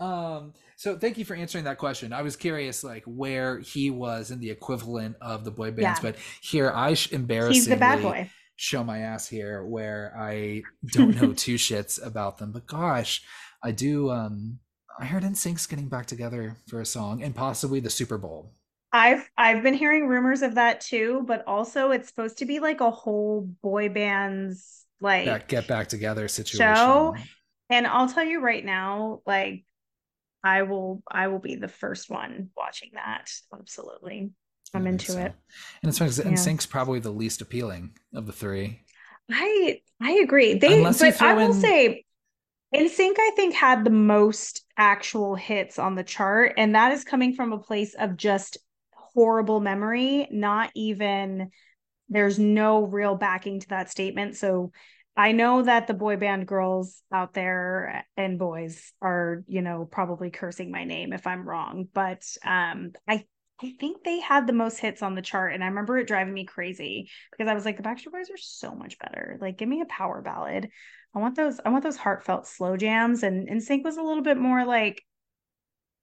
Um, so thank you for answering that question. I was curious, like where he was in the equivalent of the boy bands, yeah. but here I sh- embarrassingly he's the bad boy. Show my ass here, where I don't know two shits about them. But gosh, I do. Um, I heard NSYNC's getting back together for a song and possibly the Super Bowl. I've I've been hearing rumors of that too, but also it's supposed to be like a whole boy bands like that get back together situation. Show. And I'll tell you right now, like I will I will be the first one watching that. Absolutely. I'm into so. it. And it's funny because yeah. NSYNC's probably the least appealing of the three. I I agree. They Unless but I will in... say NSYNC, I think, had the most actual hits on the chart, and that is coming from a place of just horrible memory, not even there's no real backing to that statement. So I know that the boy band girls out there and boys are, you know, probably cursing my name if I'm wrong, but um I I think they had the most hits on the chart and I remember it driving me crazy because I was like the Backstreet Boys are so much better. Like give me a power ballad. I want those I want those heartfelt slow jams and NSYNC was a little bit more like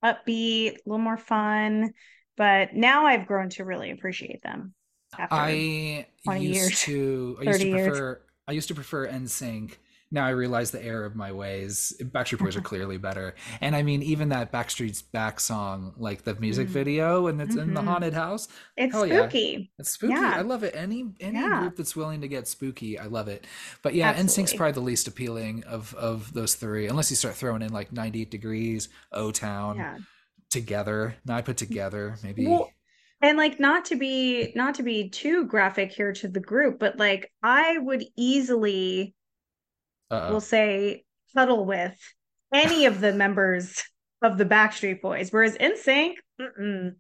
upbeat, a little more fun, but now I've grown to really appreciate them. After I used years, to I used to prefer years. I used to prefer NSYNC now I realize the error of my ways. Backstreet Boys are clearly better. And I mean, even that Backstreet's Back song, like the music mm-hmm. video and it's mm-hmm. in the mm-hmm. haunted house. It's spooky. Yeah. It's spooky. Yeah. I love it. Any any yeah. group that's willing to get spooky, I love it. But yeah, Absolutely. NSYNC's probably the least appealing of of those three, unless you start throwing in like 98 degrees, O Town, together. Now I put together, maybe well, and like not to be not to be too graphic here to the group but like i would easily uh-oh. will say cuddle with any of the members of the Backstreet Boys. Whereas NSYNC, mm-mm,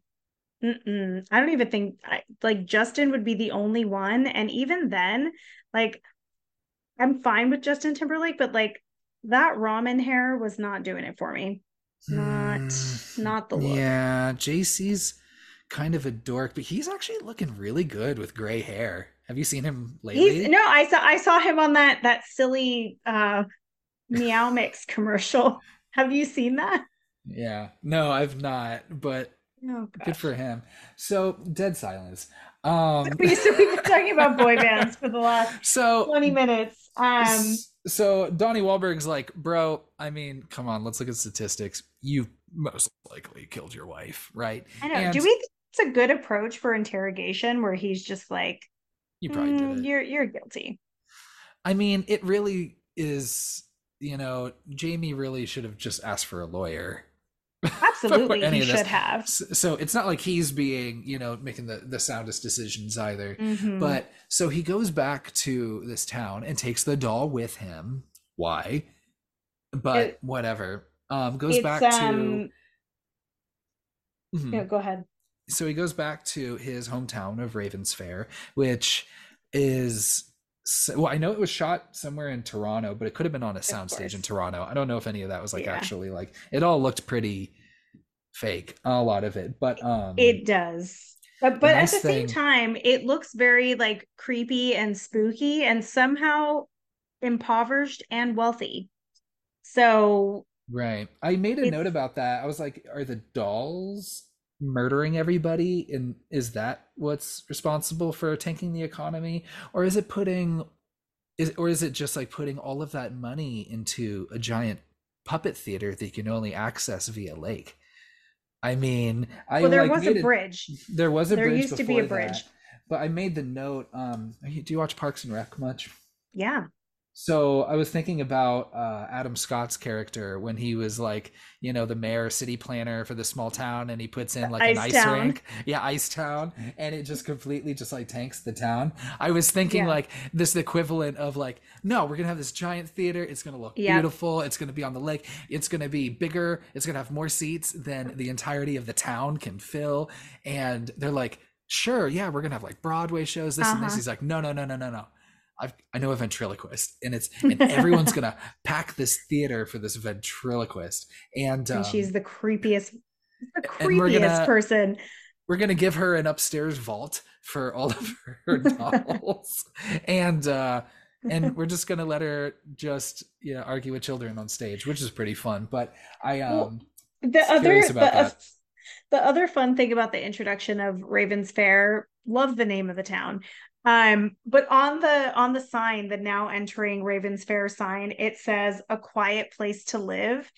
mm-mm. I don't even think I, like Justin would be the only one. And even then, like I'm fine with Justin Timberlake, but like that ramen hair was not doing it for me. Not mm, not the look. Yeah, JC's kind of a dork, but he's actually looking really good with gray hair. Have you seen him lately? He's, no, I saw I saw him on that that silly uh Meow Mix commercial. Have you seen that? Yeah. No, I've not, but oh, good for him. So dead silence. Um we, so we've been talking about boy bands for the last so 20 minutes. Um so Donnie Wahlberg's like, bro, I mean, come on, let's look at statistics. You most likely killed your wife, right? I know. And, Do we think it's a good approach for interrogation where he's just like, you probably mm, did it. You're you're guilty. I mean, it really is. You know, Jamie really should have just asked for a lawyer. Absolutely, he should have. So it's not like he's being, you know, making the the soundest decisions either. Mm-hmm. But so he goes back to this town and takes the doll with him. Why? But it, whatever. Um, goes back um, to. Mm-hmm. Yeah, go ahead so he goes back to his hometown of Ravens Fair, which is well, I know it was shot somewhere in Toronto, but it could have been on a soundstage in Toronto. I don't know if any of that was like yeah. actually like it all looked pretty fake, a lot of it, but um it does. But but nice at the thing, same time, it looks very like creepy and spooky and somehow impoverished and wealthy. So Right. I made a note about that. I was like, are the dolls murdering everybody and is that what's responsible for tanking the economy or is it putting is or is it just like putting all of that money into a giant puppet theater that you can only access via lake. I mean, I well, there like, was a bridge. There was a bridge. there bridge. used to be a bridge. That, but I made the note. Um, do you watch Parks and Rec much? Yeah. So I was thinking about uh, Adam Scott's character when he was like, you know, the mayor, city planner for the small town, and he puts in like Ice an ice Town. rink, yeah, Ice Town, and it just completely just like tanks the town. I was thinking Yeah. like this equivalent of like, no, we're gonna have this giant theater. It's gonna look beautiful. It's gonna be on the lake. It's gonna be bigger. It's gonna have more seats than the entirety of the town can fill. And they're like, sure, yeah, we're gonna have like Broadway shows, this and this. Uh-huh. He's like, no, no, no, no, no, no. I've, I know a ventriloquist, and it's and everyone's gonna pack this theater for this ventriloquist, and, um, and she's the creepiest the creepiest gonna- person. we're gonna give her an upstairs vault for all of her dolls, and uh, and we're just gonna let her just you know argue with children on stage, which is pretty fun. But I Well, um The other curious the, uh, that. the other fun thing about the introduction of Raven's Fair, love the name of the town. Um, but on the on the sign, the now entering Raven's Fair sign, it says a quiet place to live.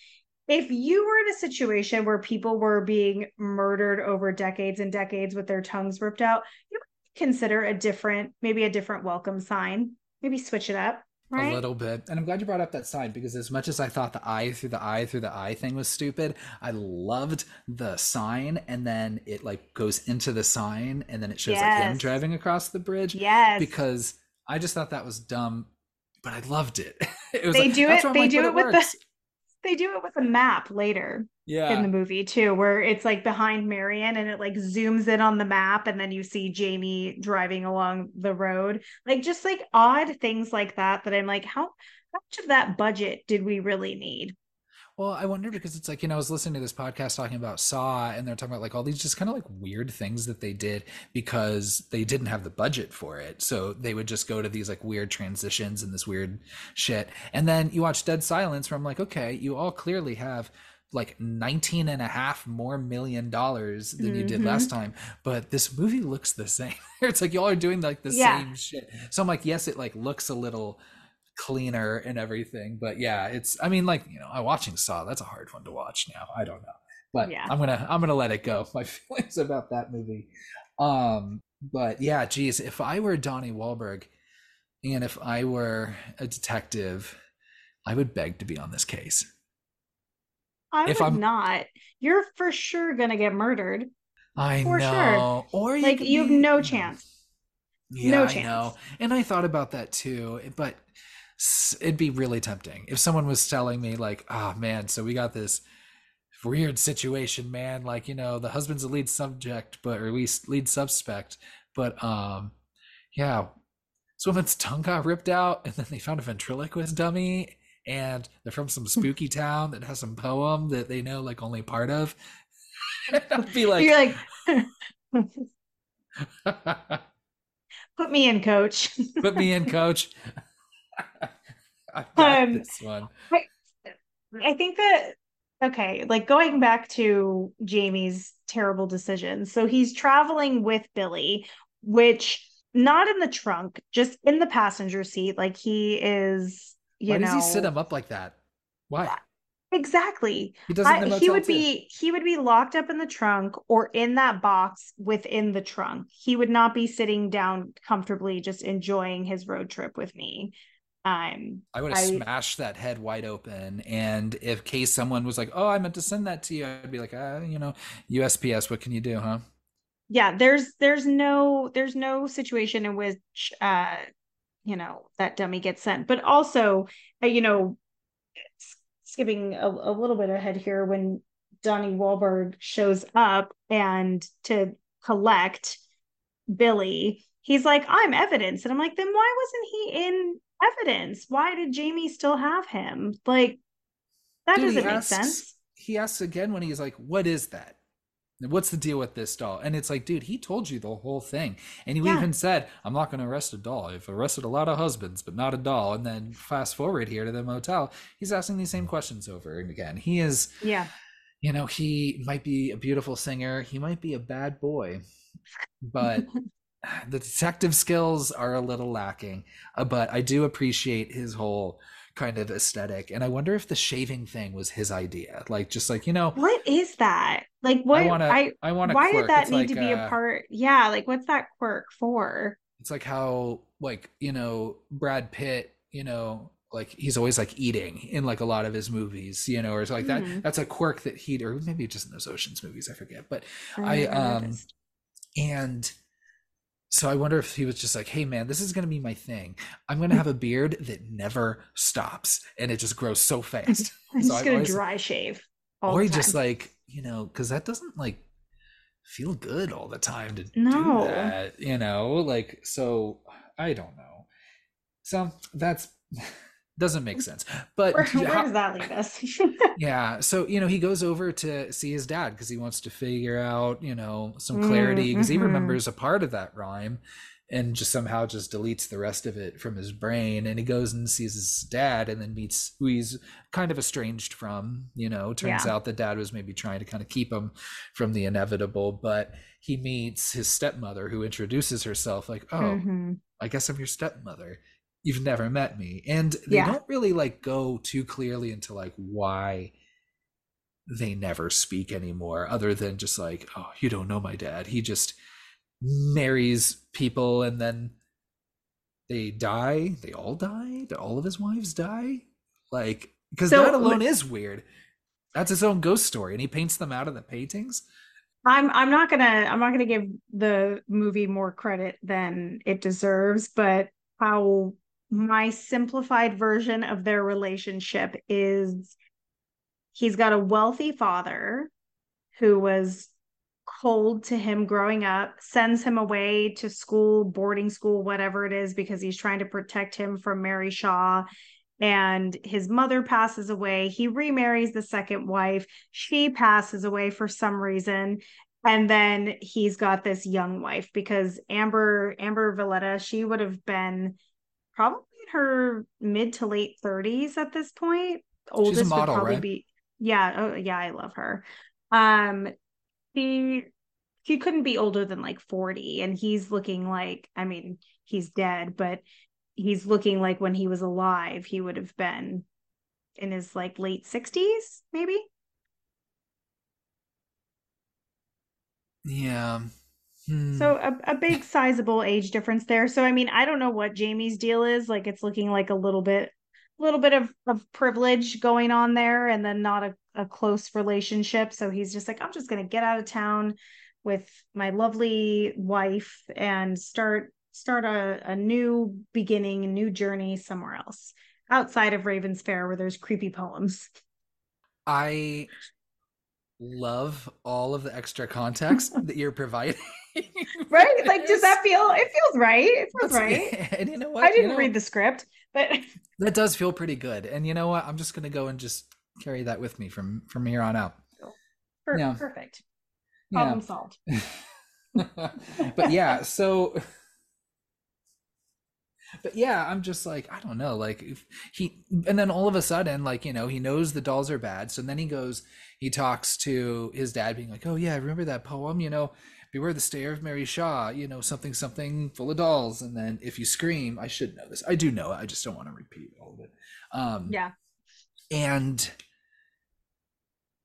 If you were in a situation where people were being murdered over decades and decades with their tongues ripped out, you might consider a different, maybe a different welcome sign. Maybe switch it up, right? A little bit. And I'm glad you brought up that sign because as much as I thought the eye through the eye through the eye thing was stupid, I loved the sign and then it like goes into the sign and then it shows like him Yes. driving across the bridge. Yes. Because I just thought that was dumb, but I loved it. it was They like, do it- they like, do it with the- works. They do it with a map later. yeah. in the movie too, where it's like behind Marion and it like zooms in on the map and then you see Jamie driving along the road. Like just like odd things like that that I'm like, how much of that budget did we really need? Well, I wonder because it's like, you know, I was listening to this podcast talking about Saw and they're talking about like all these just kind of like weird things that they did because they didn't have the budget for it. So they would just go to these like weird transitions and this weird shit. And then you watch Dead Silence where I'm like, okay, you all clearly have like 19 and a half more million dollars than you did last mm-hmm. time but this movie looks the same it's like y'all are doing like the Yeah. same shit so i'm like yes it like looks a little cleaner and everything but yeah it's i mean like you know i'm watching saw that's a hard one to watch now i don't know but Yeah. i'm gonna i'm gonna let it go my feelings about that movie um but yeah geez if i were donnie Wahlberg and if i were a detective i would beg to be on this case I If would I'm- not. You're for sure gonna get murdered. i For sure. know or Like you have no chance. Yeah, No I chance. know. And I thought about that too, but it'd be really tempting if someone was telling me like, "Oh man, so we got this weird situation, man. Like, you know, the husband's the lead subject, but or at least lead suspect, but um, yeah, this woman's tongue got ripped out, and then they found a ventriloquist dummy, and they're from some spooky town that has some poem that they know like only part of." I'd be like, You're like put me in, coach. Put me in, coach. I got Um, this one. I think that okay, like going back to Jamie's terrible decision. So he's traveling with Billy, which not in the trunk, just in the passenger seat. Like he is, you Why know, does he sit him up like that? Why? exactly. He does it in I, he would too. be he would be locked up in the trunk or in that box within the trunk. He would not be sitting down comfortably just enjoying his road trip with me. Um, I would have I- smashed that head wide open. And if case someone was like, "Oh, I meant to send that to you," I'd be like, uh, "You know, USPS. What can you do, huh?" yeah there's there's no there's no situation in which uh you know that dummy gets sent but also uh, you know skipping a, a little bit ahead here when donnie Wahlberg shows up and to collect billy he's like i'm evidence and i'm like then why wasn't he in evidence why did jamie still have him like that Dude, doesn't make asks- sense He asks again when he's like, "What is that? What's the deal with this doll?" And it's like, dude, he told you the whole thing, and he Yeah. even said, "I'm not going to arrest a doll. I've arrested a lot of husbands, but not a doll." And then fast forward here to the motel, he's asking these same questions over and again. He is. yeah you know, he might be a beautiful singer, he might be a bad boy, but the detective skills are a little lacking, uh, but I do appreciate his whole kind of aesthetic. And I wonder if the shaving thing was his idea. Like, just like, you know, what is that? Like, what I want to, I, I want why did that it's need like, to be uh, a part? Yeah. Like, what's that quirk for? It's like how, like, you know, Brad Pitt, you know, like he's always like eating in like a lot of his movies, you know, or it's like mm-hmm. that. That's a quirk that he'd, or maybe just in those Ocean's movies, I forget. But I, I um, noticed. and so I wonder if he was just like, hey man, this is going to be my thing. I'm going to have a beard that never stops and it just grows so fast. I'm so just going to dry shave. or he just like, you know, because that doesn't like feel good all the time to no. do that, you know? Like, so I don't know. So that's doesn't make sense but where, where how, does that lead us yeah so you know he goes over to see his dad because he wants to figure out you know some clarity because mm-hmm. he remembers a part of that rhyme and just somehow just deletes the rest of it from his brain and he goes and sees his dad and then meets who he's kind of estranged from you know turns yeah. out the dad was maybe trying to kind of keep him from the inevitable but he meets his stepmother who introduces herself like oh mm-hmm. i guess i'm your stepmother you've never met me. And they yeah. don't really like go too clearly into like why they never speak anymore other than just like oh you don't know my dad. He just marries people and then they die. They all die? All of his wives die? Like because so, that alone is weird. That's his own ghost story and he paints them out of the paintings? I'm i'm not gonna i'm not gonna give the movie more credit than it deserves but how my simplified version of their relationship is he's got a wealthy father who was cold to him growing up, sends him away to school, boarding school, whatever it is, because he's trying to protect him from Mary Shaw. And his mother passes away. He remarries the second wife. She passes away for some reason. And then he's got this young wife because Amber Amber Valletta, she would have been probably in her mid to late 30s at this point. Oldest model, would probably right? be yeah, oh yeah, I love her. Um she she couldn't be older than like 40 and he's looking like I mean, he's dead, but he's looking like when he was alive, he would have been in his like late 60s, maybe. Yeah. Hmm. So a, a big sizable age difference there. So I mean, I don't know what Jamie's deal is. Like it's looking like a little bit a little bit of, of privilege going on there and then not a, a close relationship. So he's just like, I'm just gonna get out of town with my lovely wife and start start a, a new beginning, a new journey somewhere else outside of Ravens Fair where there's creepy poems. I love all of the extra context that you're providing. right? Like, does that feel? It feels right. It feels That's, right. And you know what? I didn't you know, read the script, but that does feel pretty good. And you know what? I'm just gonna go and just carry that with me from from here on out. Per- yeah. Perfect. Problem yeah. solved. but yeah, so but yeah i'm just like i don't know like he and then all of a sudden like you know he knows the dolls are bad. So then he goes he talks to his dad being like oh yeah i remember that poem you know beware the stare of mary shaw you know something something full of dolls. And then if you scream i should know this. I do know it i just don't want to repeat all of it. Um yeah. and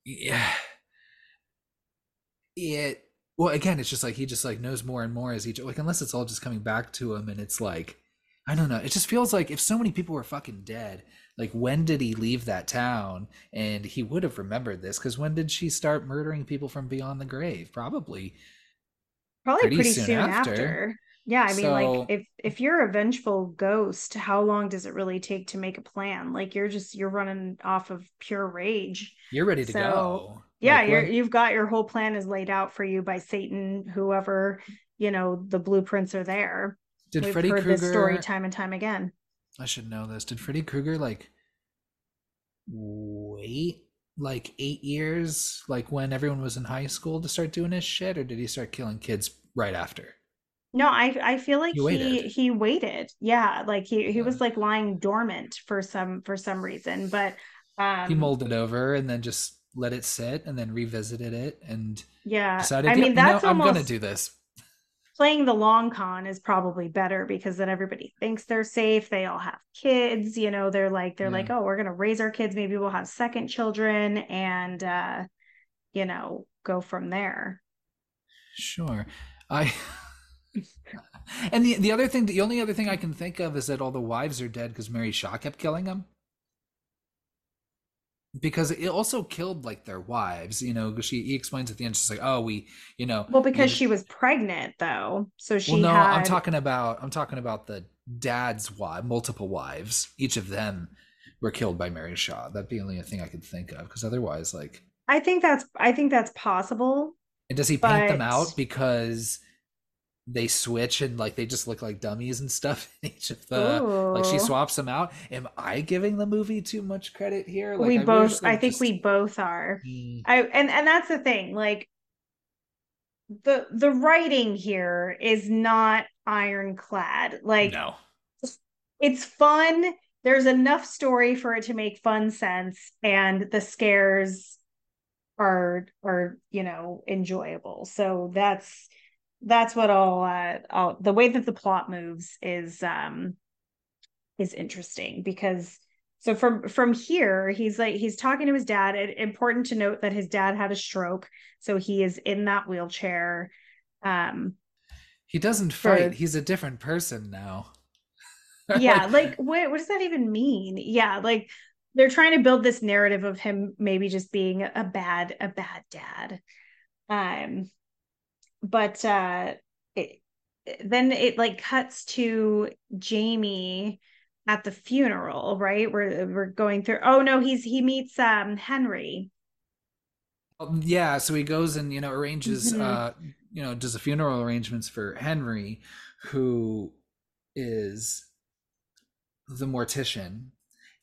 yeah it well again it's just like he just like knows more and more as he like unless it's all just coming back to him and it's like I don't know. It just feels like if so many people were fucking dead, like when did he leave that town? And he would have remembered this because when did she start murdering people from beyond the grave? Probably. Probably pretty, pretty soon, soon after. after. Yeah, I mean, so, like if if you're a vengeful ghost, how long does it really take to make a plan? Like you're just you're running off of pure rage. You're ready to so, go. Yeah, like you're when... you've got your whole plan is laid out for you by Satan, whoever you know the blueprints are there. Did We've Freddy heard Krueger this story time and time again? I should know this. Did Freddy Krueger like wait like eight years, like when everyone was in high school, to start doing his shit, or did he start killing kids right after? No, I I feel like he waited. he, he waited. Yeah, like he he yeah. was like lying dormant for some for some reason, but um, he molded over and then just let it sit and then revisited it and yeah decided, I mean, yeah, that's you know, almost, I'm gonna do this playing the long con is probably better because then everybody thinks they're safe. They all have kids, you know, they're like, they're yeah. like, oh, we're going to raise our kids. Maybe we'll have second children and, uh, you know, go from there. Sure. I, and the, the other thing, the only other thing I can think of is that all the wives are dead because Mary Shaw kept killing them because it also killed like their wives you know because she he explains at the end she's like oh we you know well because she was pregnant though. So she well, no had... i'm talking about i'm talking about the dad's wife multiple wives. Each of them were killed by mary shaw. That'd be the only thing i could think of because otherwise like i think that's i think that's possible and does he paint but... them out? Because they switch and like they just look like dummies and stuff in each of the Ooh. like she swaps them out. Am i giving the movie too much credit here? Like, we I both i think just... we both are. Mm. i and and that's the thing like the the writing here is not ironclad like no. it's fun. There's enough story for it to make fun sense and the scares are are you know enjoyable. So that's that's what I'll, uh, I'll the way that the plot moves is um is interesting because so from from here he's like he's talking to his dad it, important to note that his dad had a stroke so he is in that wheelchair um he doesn't fight for, he's a different person now. Yeah like what, what does that even mean? Yeah like they're trying to build this narrative of him maybe just being a bad a bad dad. Um but uh it, then it like cuts to Jamie at the funeral, right? We're we're going through. Oh no, he's he meets um Henry. Um, yeah, so he goes and you know arranges mm-hmm. uh you know does the funeral arrangements for Henry, who is the mortician,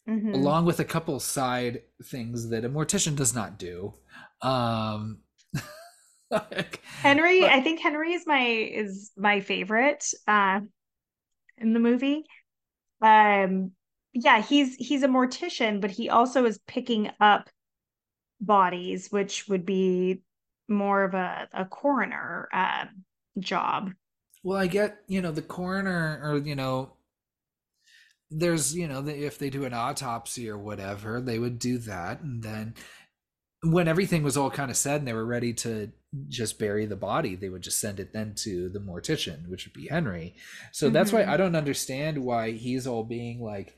mm-hmm. along with a couple side things that a mortician does not do. Um Henry, but, I think Henry is my is my favorite uh in the movie. Um yeah, he's he's a mortician, but he also is picking up bodies, which would be more of a, a coroner uh, job. Well, I get, you know, the coroner or, you know, there's, you know, if they do an autopsy or whatever, they would do that. And then when everything was all kind of said and they were ready to just bury the body they would just send it then to the mortician which would be henry so mm-hmm. that's why mm-hmm. i don't understand why he's all being like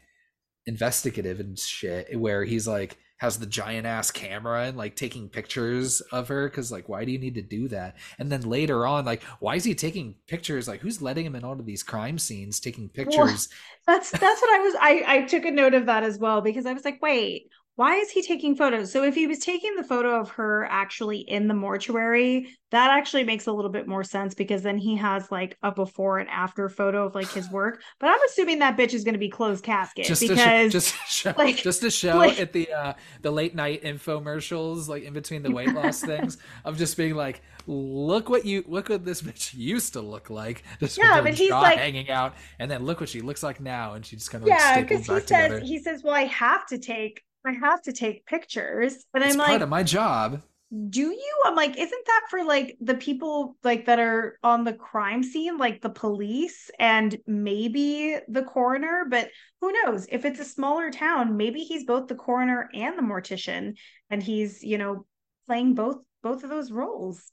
investigative and shit where he's like has the giant ass camera and like taking pictures of her because like why do you need to do that and then later on like why is he taking pictures like who's letting him in all of these crime scenes taking pictures well, that's that's what i was i i took a note of that as well because i was like wait why is he taking photos? So if he was taking the photo of her actually in the mortuary, that actually makes a little bit more sense because then he has like a before and after photo of like his work. But I'm assuming that bitch is going to be closed casket just because to sh- just show, like just to show like, at the uh the late night infomercials like in between the weight loss things of just being like look what you look what this bitch used to look like just yeah but he's like hanging out and then look what she looks like now and she just kind of yeah because he says together. he says well I have to take I have to take pictures. And it's I'm part like, of my job. Do you? I'm like, isn't that for like the people like that are on the crime scene, like the police and maybe the coroner? But who knows? If it's a smaller town, maybe he's both the coroner and the mortician, and he's you know playing both both of those roles.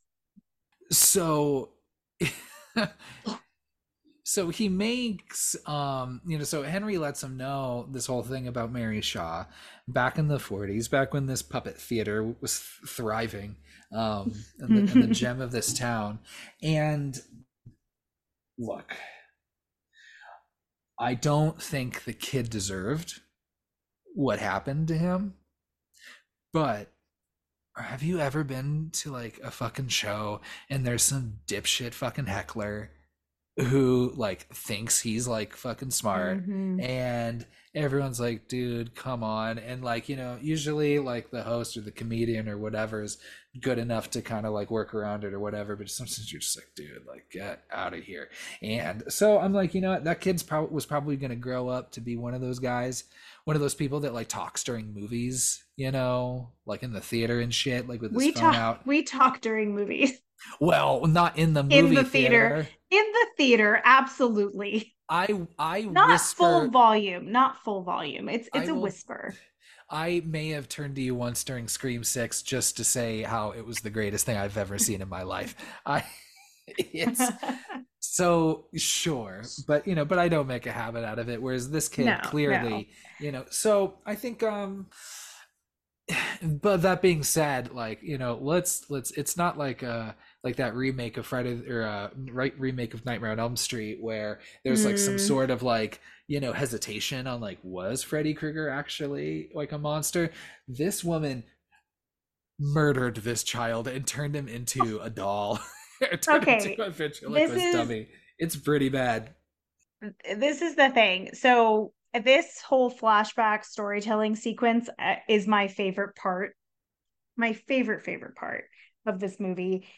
So so he makes um you know so henry lets him know this whole thing about mary shaw back in the 40s back when this puppet theater was thriving um and the, and the gem of this town. And look i don't think the kid deserved what happened to him but have you ever been to like a fucking show and there's some dipshit fucking heckler who like thinks he's like fucking smart mm-hmm. and everyone's like dude come on and like you know usually like the host or the comedian or whatever is good enough to kind of like work around it or whatever but sometimes you're just like dude like get out of here and so i'm like you know what that kid's probably was probably going to grow up to be one of those guys one of those people that like talks during movies you know like in the theater and shit like with we talk out. we talk during movies Well, not in the movie in the theater. theater. In the theater, absolutely. I I not whisper, full volume, not full volume. It's it's I a will, whisper. I may have turned to you once during Scream Six just to say how it was the greatest thing I've ever seen in my life. I it's so sure, but you know, but I don't make a habit out of it. Whereas this kid no, clearly, no. you know, so I think um but that being said, like, you know, let's let's it's not like uh like that remake of Friday or uh right remake of Nightmare on Elm Street where there's mm. like some mm. sort of like you know hesitation on like was Freddy Krueger actually like a monster? This woman murdered this child and turned him into a doll. okay, into a ventriloquist is, dummy. It's pretty bad. This is the thing. So this whole flashback storytelling sequence uh, is my favorite part. My favorite favorite part of this movie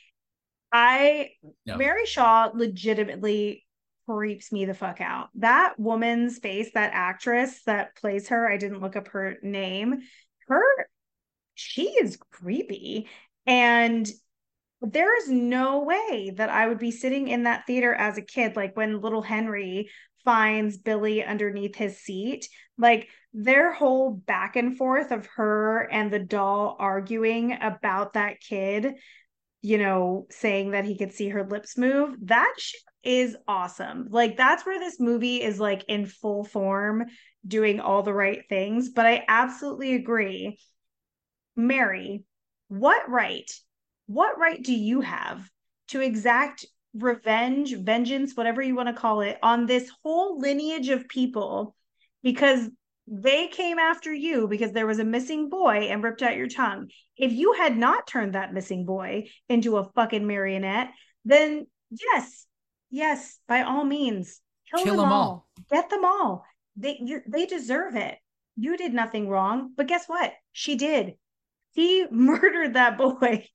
I no. Mary Shaw legitimately creeps me the fuck out. That woman's face, that actress that plays her, I didn't look up her name. Her she is creepy and there is no way that I would be sitting in that theater as a kid like when little Henry finds Billy underneath his seat. Like their whole back and forth of her and the doll arguing about that kid you know, saying that he could see her lips move. That is awesome. Like that's where this movie is like in full form doing all the right things, but I absolutely agree. Mary, what right? What right do you have to exact revenge, vengeance, whatever you want to call it, on this whole lineage of people because they came after you because there was a missing boy and ripped out your tongue. If you had not turned that missing boy into a fucking marionette, then yes, yes, by all means, kill, kill them, them all. all. Get them all. They they deserve it. You did nothing wrong, but guess what? She did. He murdered that boy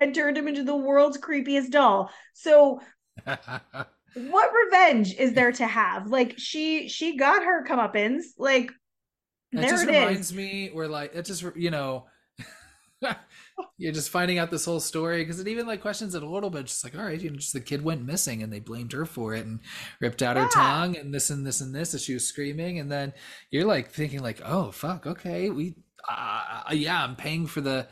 and turned him into the world's creepiest doll. So what revenge is there to have? Like she she got her comeuppance. Like it just it reminds is. me where like it just you know you're just finding out this whole story because it even like questions it a little bit just like all right you know just the kid went missing and they blamed her for it and ripped out yeah. her tongue and this and this and this as she was screaming and then you're like thinking like oh fuck okay we uh, yeah i'm paying for the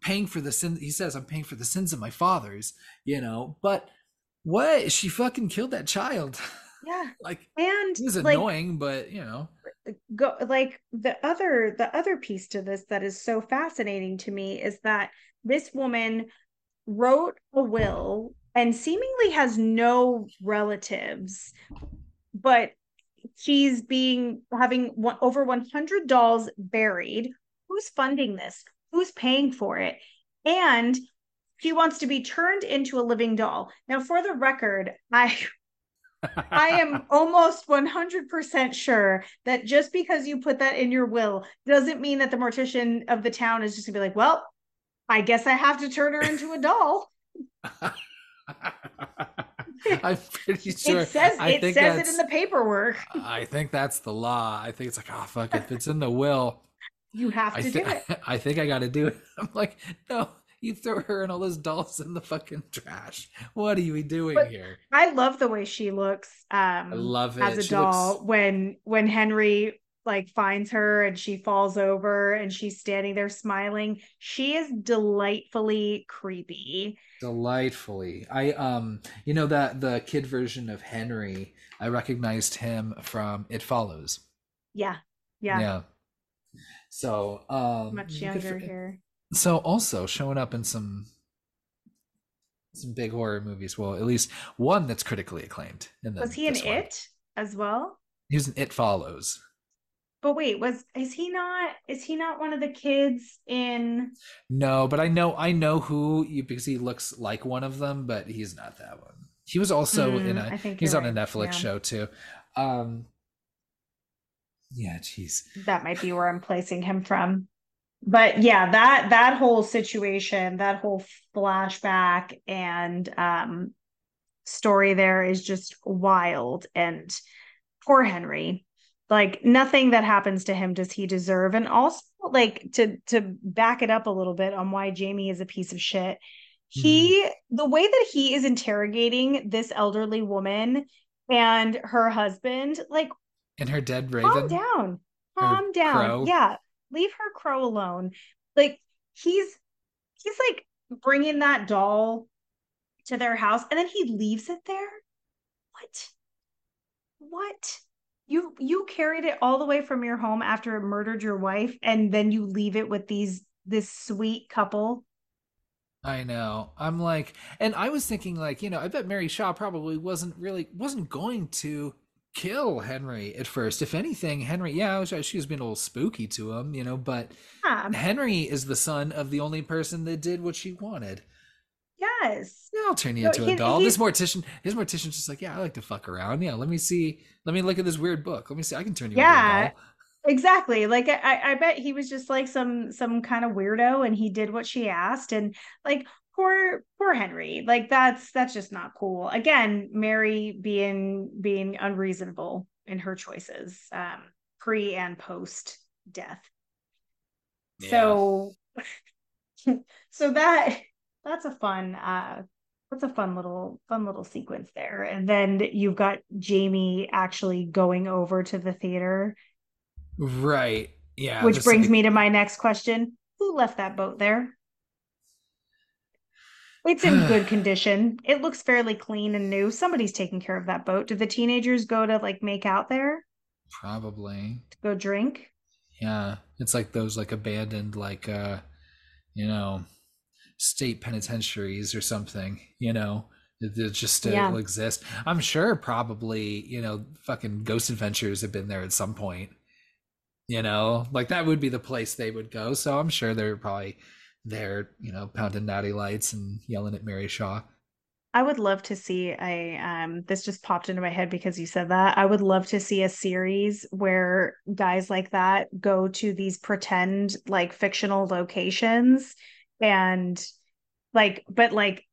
paying for the sin he says i'm paying for the sins of my fathers you know but what she fucking killed that child yeah like and it was annoying but you know go like the other the other piece to this that is so fascinating to me is that this woman wrote a will and seemingly has no relatives but she's being having one, over 100 dolls buried. Who's funding this? Who's paying for it? And she wants to be turned into a living doll. Now for the record i I am almost 100% sure that just because you put that in your will doesn't mean that the mortician of the town is just gonna be like, well, I guess I have to turn her into a doll. I'm pretty sure. It says I it says it in the paperwork. I think that's the law. I think it's like, oh fuck, if it's in the will, you have to th- do it. I think I got to do it. I'm like, no, you throw her and all those dolls in the fucking trash. What are you doing but here? I love the way she looks. Um, I love it as a she doll looks... when when Henry like finds her and she falls over and she's standing there smiling. She is delightfully creepy. Delightfully. I um you know that the kid version of Henry, I recognized him from It Follows. Yeah. Yeah. Yeah. So um much younger here so also showing up in some some big horror movies. Well, at least one that's critically acclaimed. In the, was he in one. It as well? He was in It Follows. But wait, was is he not? Is he not one of the kids in? No, but I know I know who you because he looks like one of them, but he's not that one. He was also mm, in a. he's on right. a Netflix yeah. show too. Um, yeah, jeez. That might be where I'm placing him from but yeah that that whole situation that whole flashback and um story there is just wild. And poor henry like nothing that happens to him does he deserve. And also like to to back it up a little bit on why jamie is a piece of shit he mm-hmm. the way that he is interrogating this elderly woman and her husband like and her dead raven? calm down calm down. crow. yeah leave her crow alone. Like he's he's like bringing that doll to their house and then he leaves it there? What? What? You you carried it all the way from your home after it murdered your wife and then you leave it with these this sweet couple? I know. I'm like, and I was thinking, like, you know, I bet Mary Shaw probably wasn't really wasn't going to kill Henry at first. If anything, Henry, yeah, she was being a little spooky to him, you know, but yeah. Henry is the son of the only person that did what she wanted. Yes. Yeah, I'll turn you into he, a doll. This mortician, his mortician's just like, yeah, I like to fuck around. Yeah, let me see. Let me look at this weird book. Let me see. I can turn you yeah. into a doll. Exactly. Like I, I bet he was just like some some kind of weirdo and he did what she asked. And like poor poor Henry. Like that's that's just not cool. Again, Mary being being unreasonable in her choices, um, pre and post death. Yeah. So so that that's a fun uh that's a fun little fun little sequence there. And then you've got Jamie actually going over to the theater Right. Yeah. Which brings like... me to my next question. Who left that boat there? It's in good condition. It looks fairly clean and new. Somebody's taking care of that boat. Did the teenagers go to like make out there? Probably. To go drink? Yeah. It's like those like abandoned like uh you know state penitentiaries or something, you know. It, just still yeah. exist. I'm sure probably, you know, fucking ghost adventures have been there at some point you know like that would be the place they would go so i'm sure they're probably there you know pounding natty lights and yelling at mary shaw. I would love to see a um this just popped into my head because you said that. I would love to see a series where guys like that go to these pretend like fictional locations and like but like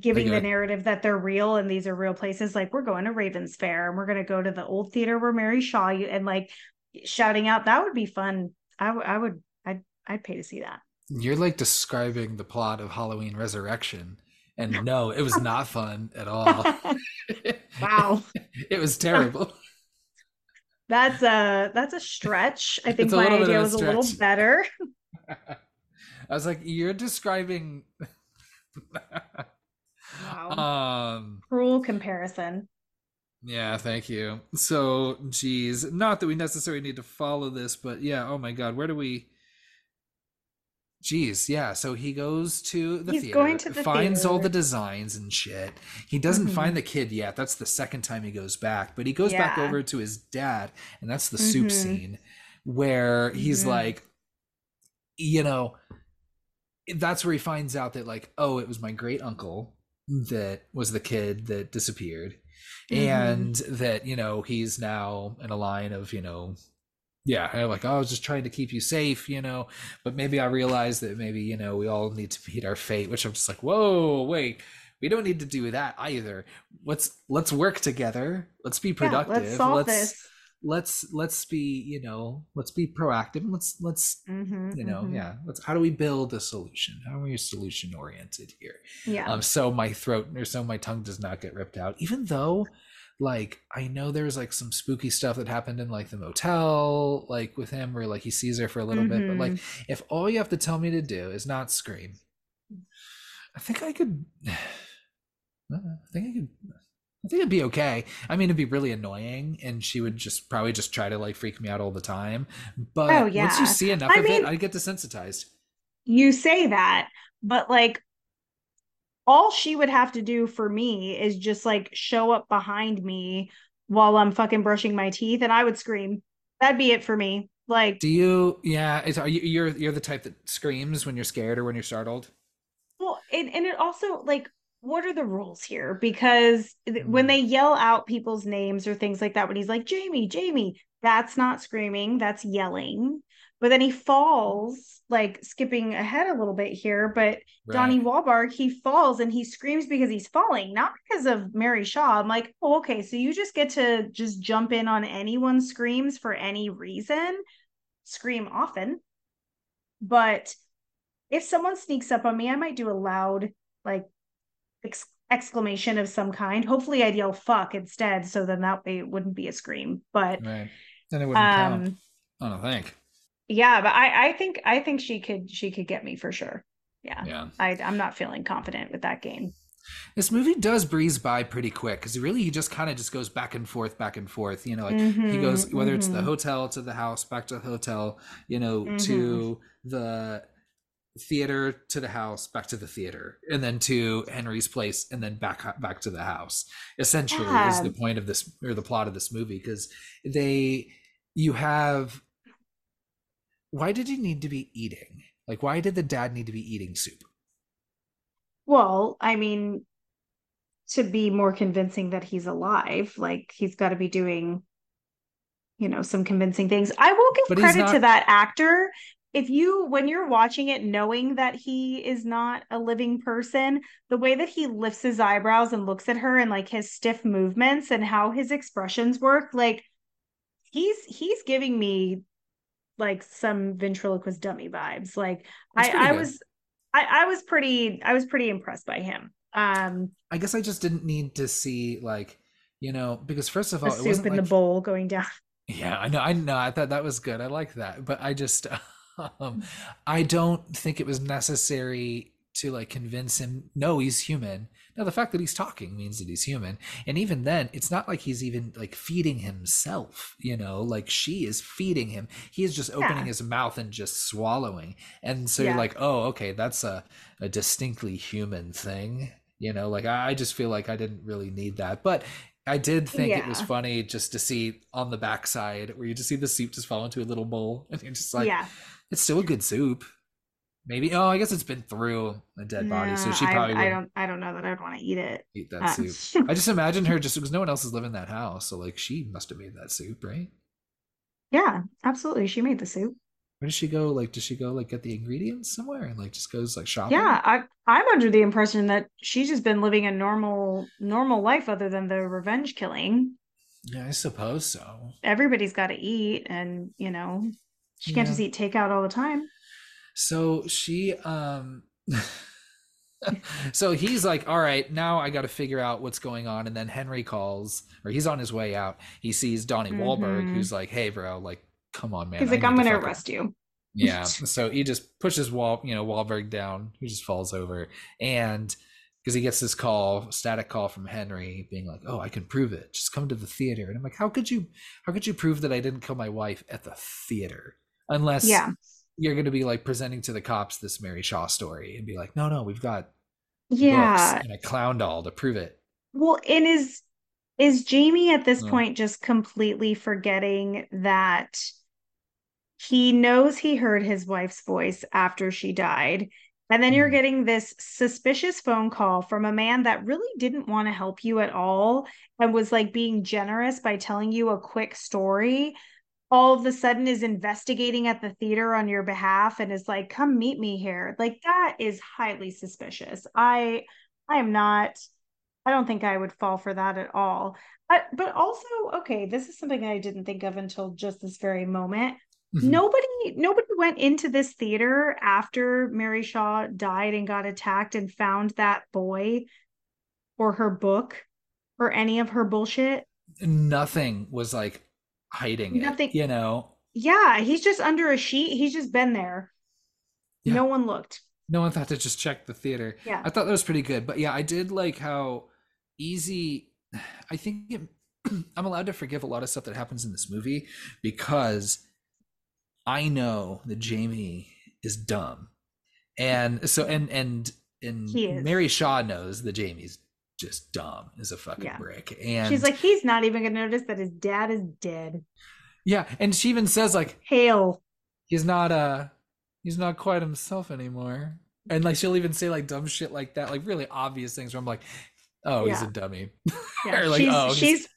giving the narrative that they're real and these are real places like we're going to ravens fair and we're going to go to the old theater where mary shaw you and like shouting out that would be fun. I, w- I would I'd, I'd pay to see that you're like describing the plot of halloween resurrection and no it was not fun at all. Wow. It was terrible. That's a that's a stretch. I think my idea was a little better. I was like you're describing wow. um cruel comparison. Yeah, thank you. So, geez, not that we necessarily need to follow this, but yeah, oh my god, where do we? Geez, yeah. So he goes to the He's theater, going to the finds theater. all the designs and shit. He doesn't mm-hmm. find the kid yet. That's the second time he goes back, but he goes yeah. back over to his dad, and that's the soup mm-hmm. scene where he's mm-hmm. like, you know, that's where he finds out that like, oh, it was my great uncle that was the kid that disappeared mm-hmm. and that you know he's now in a line of you know yeah like oh, i was just trying to keep you safe you know? But maybe i realized that maybe you know we all need to meet our fate which i'm just like whoa wait we don't need to do that either. Let's let's work together. Let's be productive yeah, let's, solve let's this. let's let's be you know let's be proactive let's let's mm-hmm, you know mm-hmm. yeah let's how do we build a solution? How are we solution oriented here? Yeah. Um so my throat or so my tongue does not get ripped out even though like i know there's like some spooky stuff that happened in like the motel like with him where like he sees her for a little mm-hmm. bit but like mm-hmm. if all you have to tell me to do is not scream i think i could i think i could I think it'd be okay. I mean, it'd be really annoying, and she would just probably just try to like freak me out all the time. But oh, yeah. once you see enough I of mean, it, I get desensitized. You say that, but like all she would have to do for me is just like show up behind me while I'm fucking brushing my teeth, and I would scream. That'd be it for me. Like, do you? Yeah, is, are you? You're you're the type that screams when you're scared or when you're startled. Well, and and it also like what are the rules here? Because when mm. they yell out people's names or things like that, when he's like, Jamie, Jamie, that's not screaming, that's yelling. But then he falls, like skipping ahead a little bit here. But right. Donnie Wahlberg, he falls and he screams because he's falling, not because of Mary Shaw. I'm like, oh, okay, so you just get to just jump in on anyone's screams for any reason, scream often. But if someone sneaks up on me, I might do a loud like ex- exclamation of some kind. Hopefully, I'd yell "fuck" instead, so then that way it wouldn't be a scream. But right, then it wouldn't um, count. I don't think. Yeah, but I I think I think she could she could get me for sure. Yeah, yeah. I I'm not feeling confident with that game. This movie does breeze by pretty quick because really he just kind of just goes back and forth, back and forth. You know, like mm-hmm, he goes whether mm-hmm. it's the mm-hmm. hotel to the house, back to the hotel, you know, mm-hmm. to the theater to the house, back to the theater, and then to Henry's place, and then back back to the house. Essentially, yeah. is the point of this or the plot of this movie because they you have. Why did he need to be eating? Like, why did the dad need to be eating soup? Well, I mean, to be more convincing that he's alive, like he's got to be doing, you know, some convincing things. I will give but credit not... to that actor. If you, when you're watching it, knowing that he is not a living person, the way that he lifts his eyebrows and looks at her and like his stiff movements and how his expressions work, like he's he's giving me like some ventriloquist dummy vibes. Like I, I was I, I was pretty I was pretty impressed by him. Um I guess I just didn't need to see like, you know, because first of all, the soup in like, the bowl going down. Yeah, I know, I know. I thought that was good. I like that. But I just um I don't think it was necessary to like convince him no he's human now the fact that he's talking means that he's human and even then it's not like he's even like feeding himself you know like she is feeding him he is just opening yeah. his mouth and just swallowing and so yeah. you're like oh okay that's a, a distinctly human thing you know like I, I just feel like i didn't really need that but I did think yeah. it was funny just to see on the backside where you just see the soup just fall into a little bowl and you're just like, yeah. it's still a good soup. Maybe. Oh, I guess it's been through a dead body, so she probably. I, I don't. I don't know that I'd want to eat it. Eat that uh. soup. I just imagine her just because no one else is living in that house, so like she must have made that soup, right? Yeah, absolutely. She made the soup. Where does she go? Like, does she go like get the ingredients somewhere and like just goes like shopping? Yeah, I I'm under the impression that she's just been living a normal normal life other than the revenge killing. Yeah, I suppose so. Everybody's got to eat, and you know, she can't yeah. just eat takeout all the time. So she um so he's like, all right, now I got to figure out what's going on. And then Henry calls, or he's on his way out. He sees Donnie mm-hmm. Wahlberg, who's like, hey, bro, like, come on, man. He's like, I'm going to arrest you. Yeah. so he just pushes Wall, you know, Wahlberg down. He just falls over. And because he gets this call, static call from Henry being like, oh, I can prove it. Just come to the theater. And I'm like, how could you, how could you prove that I didn't kill my wife at the theater? Unless, yeah you're going to be like presenting to the cops this Mary Shaw story and be like, no, no, we've got yeah and a clown doll to prove it. Well, and is is Jamie at this mm. point just completely forgetting that he knows he heard his wife's voice after she died. And then mm. you're getting this suspicious phone call from a man that really didn't want to help you at all and was like being generous by telling you a quick story all of a sudden is investigating at the theater on your behalf and is like come meet me here. Like that is highly suspicious. I i am not i don't think i would fall for that at all. But but also okay this is something i didn't think of until just this very moment. Mm-hmm. nobody nobody went into this theater after mary shaw died and got attacked and found that boy or her book or any of her bullshit. Nothing was like hiding Nothing, it, you know? Yeah, he's just under a sheet. He's just been there. Yeah. No one looked. No one thought to just check the theater. Yeah. I thought that was pretty good. But yeah, I did like how easy I think it, I'm allowed to forgive a lot of stuff that happens in this movie because I know that Jamie is dumb. And so and and and Mary Shaw knows that Jamie's just dumb as a fucking yeah. brick. And she's like, he's not even gonna notice that his dad is dead. Yeah, and she even says like, "Hail." He's not uh he's not quite himself anymore. And like she'll even say like dumb shit like that, like really obvious things where I'm like, oh, yeah. he's a dummy. Yeah, like, she's, oh, she's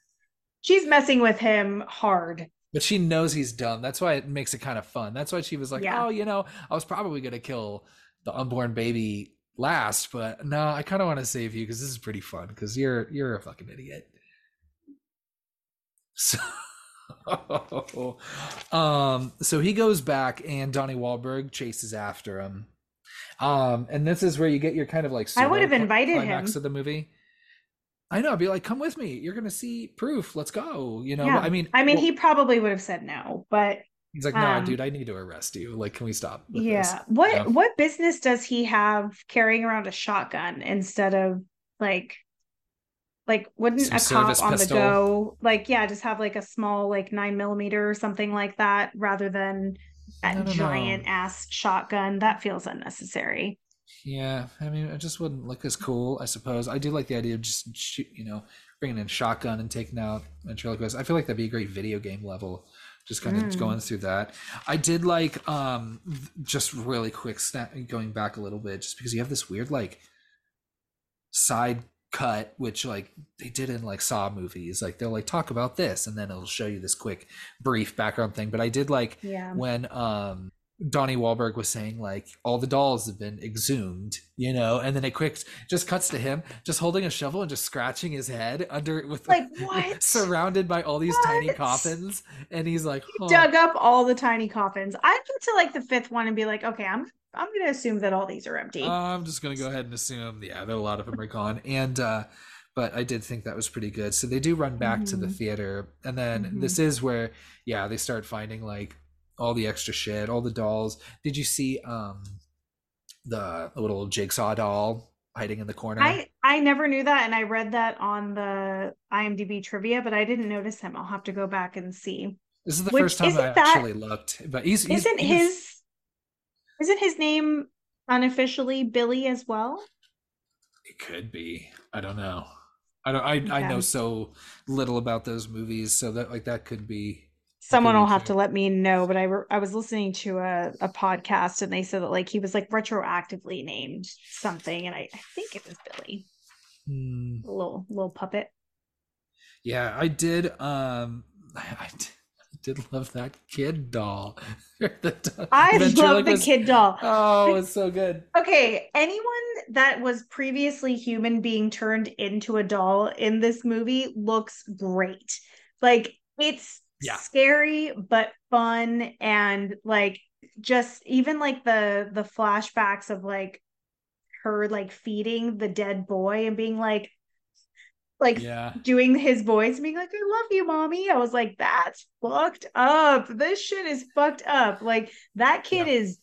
she's messing with him hard. But she knows he's dumb. That's why it makes it kind of fun. That's why she was like, yeah. oh, you know, I was probably gonna kill the unborn baby last, but no, I kind of want to save you because this is pretty fun because you're you're a fucking idiot. So, um, so he goes back and Donnie Wahlberg chases after him, Um, and this is where you get your kind of like I would have invited him of the movie. I know. I'd be like, come with me. You're gonna see proof. Let's go. You know. Yeah. I mean, I mean, well, he probably would have said no, but he's like, no, um, dude, I need to arrest you. Like, can we stop? yeah. This? What know? What business does he have carrying around a shotgun instead of like, like wouldn't Some a cop on pistol. the go like yeah just have like a small like nine millimeter or something like that rather than a giant know. ass shotgun that feels unnecessary. Yeah, I mean, it just wouldn't look as cool, I suppose. I do like the idea of just shoot, you know, bringing in shotgun and taking out ventriloquist. I feel like that'd be a great video game level, just kind of mm. going through that. I did like, um, just really quick snap going back a little bit, just because you have this weird like side cut, which like they did in like Saw movies. Like they'll like talk about this, and then it'll show you this quick brief background thing. But I did like yeah. when um Donnie Wahlberg was saying like all the dolls have been exhumed, you know, and then it quick just cuts to him just holding a shovel and just scratching his head under with like what surrounded by all these what? tiny coffins, and he's like he dug up all the tiny coffins. I get to like the fifth one and be like, okay, I'm I'm gonna assume that all these are empty. Uh, I'm just gonna go ahead and assume, yeah, that a lot of them are gone, and uh but I did think that was pretty good. So they do run back mm-hmm. to the mm-hmm. theater, and then mm-hmm. this is where, yeah, they start finding like all the extra shit, all the dolls. Did you see um the little jigsaw doll hiding in the corner? I I never knew that, and I read that on the IMDb trivia, but I didn't notice him. I'll have to go back and see. This is the Which, first time I that, actually looked, but he's, he's isn't he's, his isn't his name unofficially Billy as well? It could be. I don't know. I don't. I, okay. I know so little about those movies, so that like that could be someone will have to let me know but i re- i was listening to a, a podcast and they said that like he was like retroactively named something and i, I think it was billy hmm. a little little puppet yeah i did um I, I did love that kid doll. the, I love the kid doll. Oh, it's so good. Okay, anyone that was previously human being turned into a doll in this movie looks great. Like it's yeah. scary but fun and like just even like the the flashbacks of like her like feeding the dead boy and being like like yeah. doing his voice and being like i love you mommy i was like that's fucked up this shit is fucked up like that kid yeah. is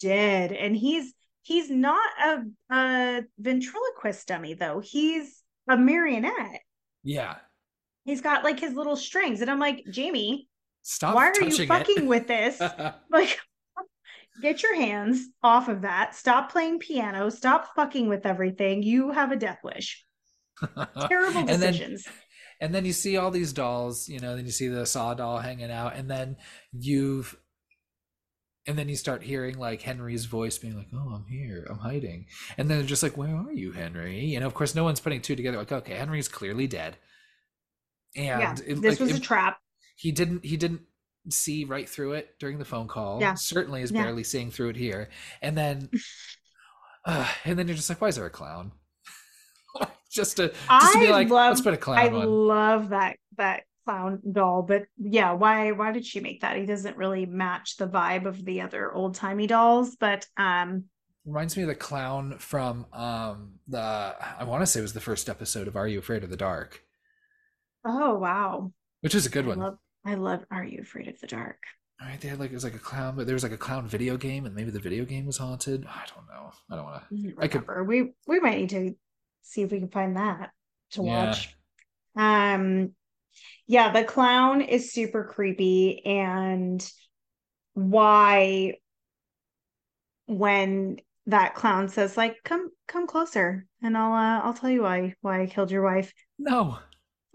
dead and he's he's not a, a ventriloquist dummy though he's a marionette yeah he's got like his little strings. And i'm like jamie stop why are you fucking it? with this? Like get your hands off of that. Stop playing piano. Stop fucking with everything. You have a death wish. Terrible decisions and then, and then you see all these dolls you know then you see the saw doll hanging out. And then you've and then you start hearing like Henry's voice being like, "Oh, I'm here, I'm hiding," and then they're just like, "Where are you, Henry?" You know, of course, no one's putting two together. Like, okay, Henry's clearly dead and yeah, it, this like, was it, a trap. he didn't he didn't see right through it during the phone call. Yeah. Certainly is yeah. barely seeing through it here. And then uh, and then you're just like why is there a clown? Just to just I to be like love, let's put a clown i on. love that that clown doll but yeah why why did she make that? He doesn't really match the vibe of the other old-timey dolls but um reminds me of the clown from um the i want to say it was the first episode of are you afraid of the dark Oh wow. Which is a good I one. Love, I love Are You Afraid of the Dark? All right, they had like it was like a clown, but there was like a clown video game, and maybe the video game was haunted. I don't know. I don't want to. I could. We we might need to see if we can find that to yeah. watch. Um, yeah, the clown is super creepy, and why when that clown says like come come closer and i'll uh, i'll tell you why why i killed your wife no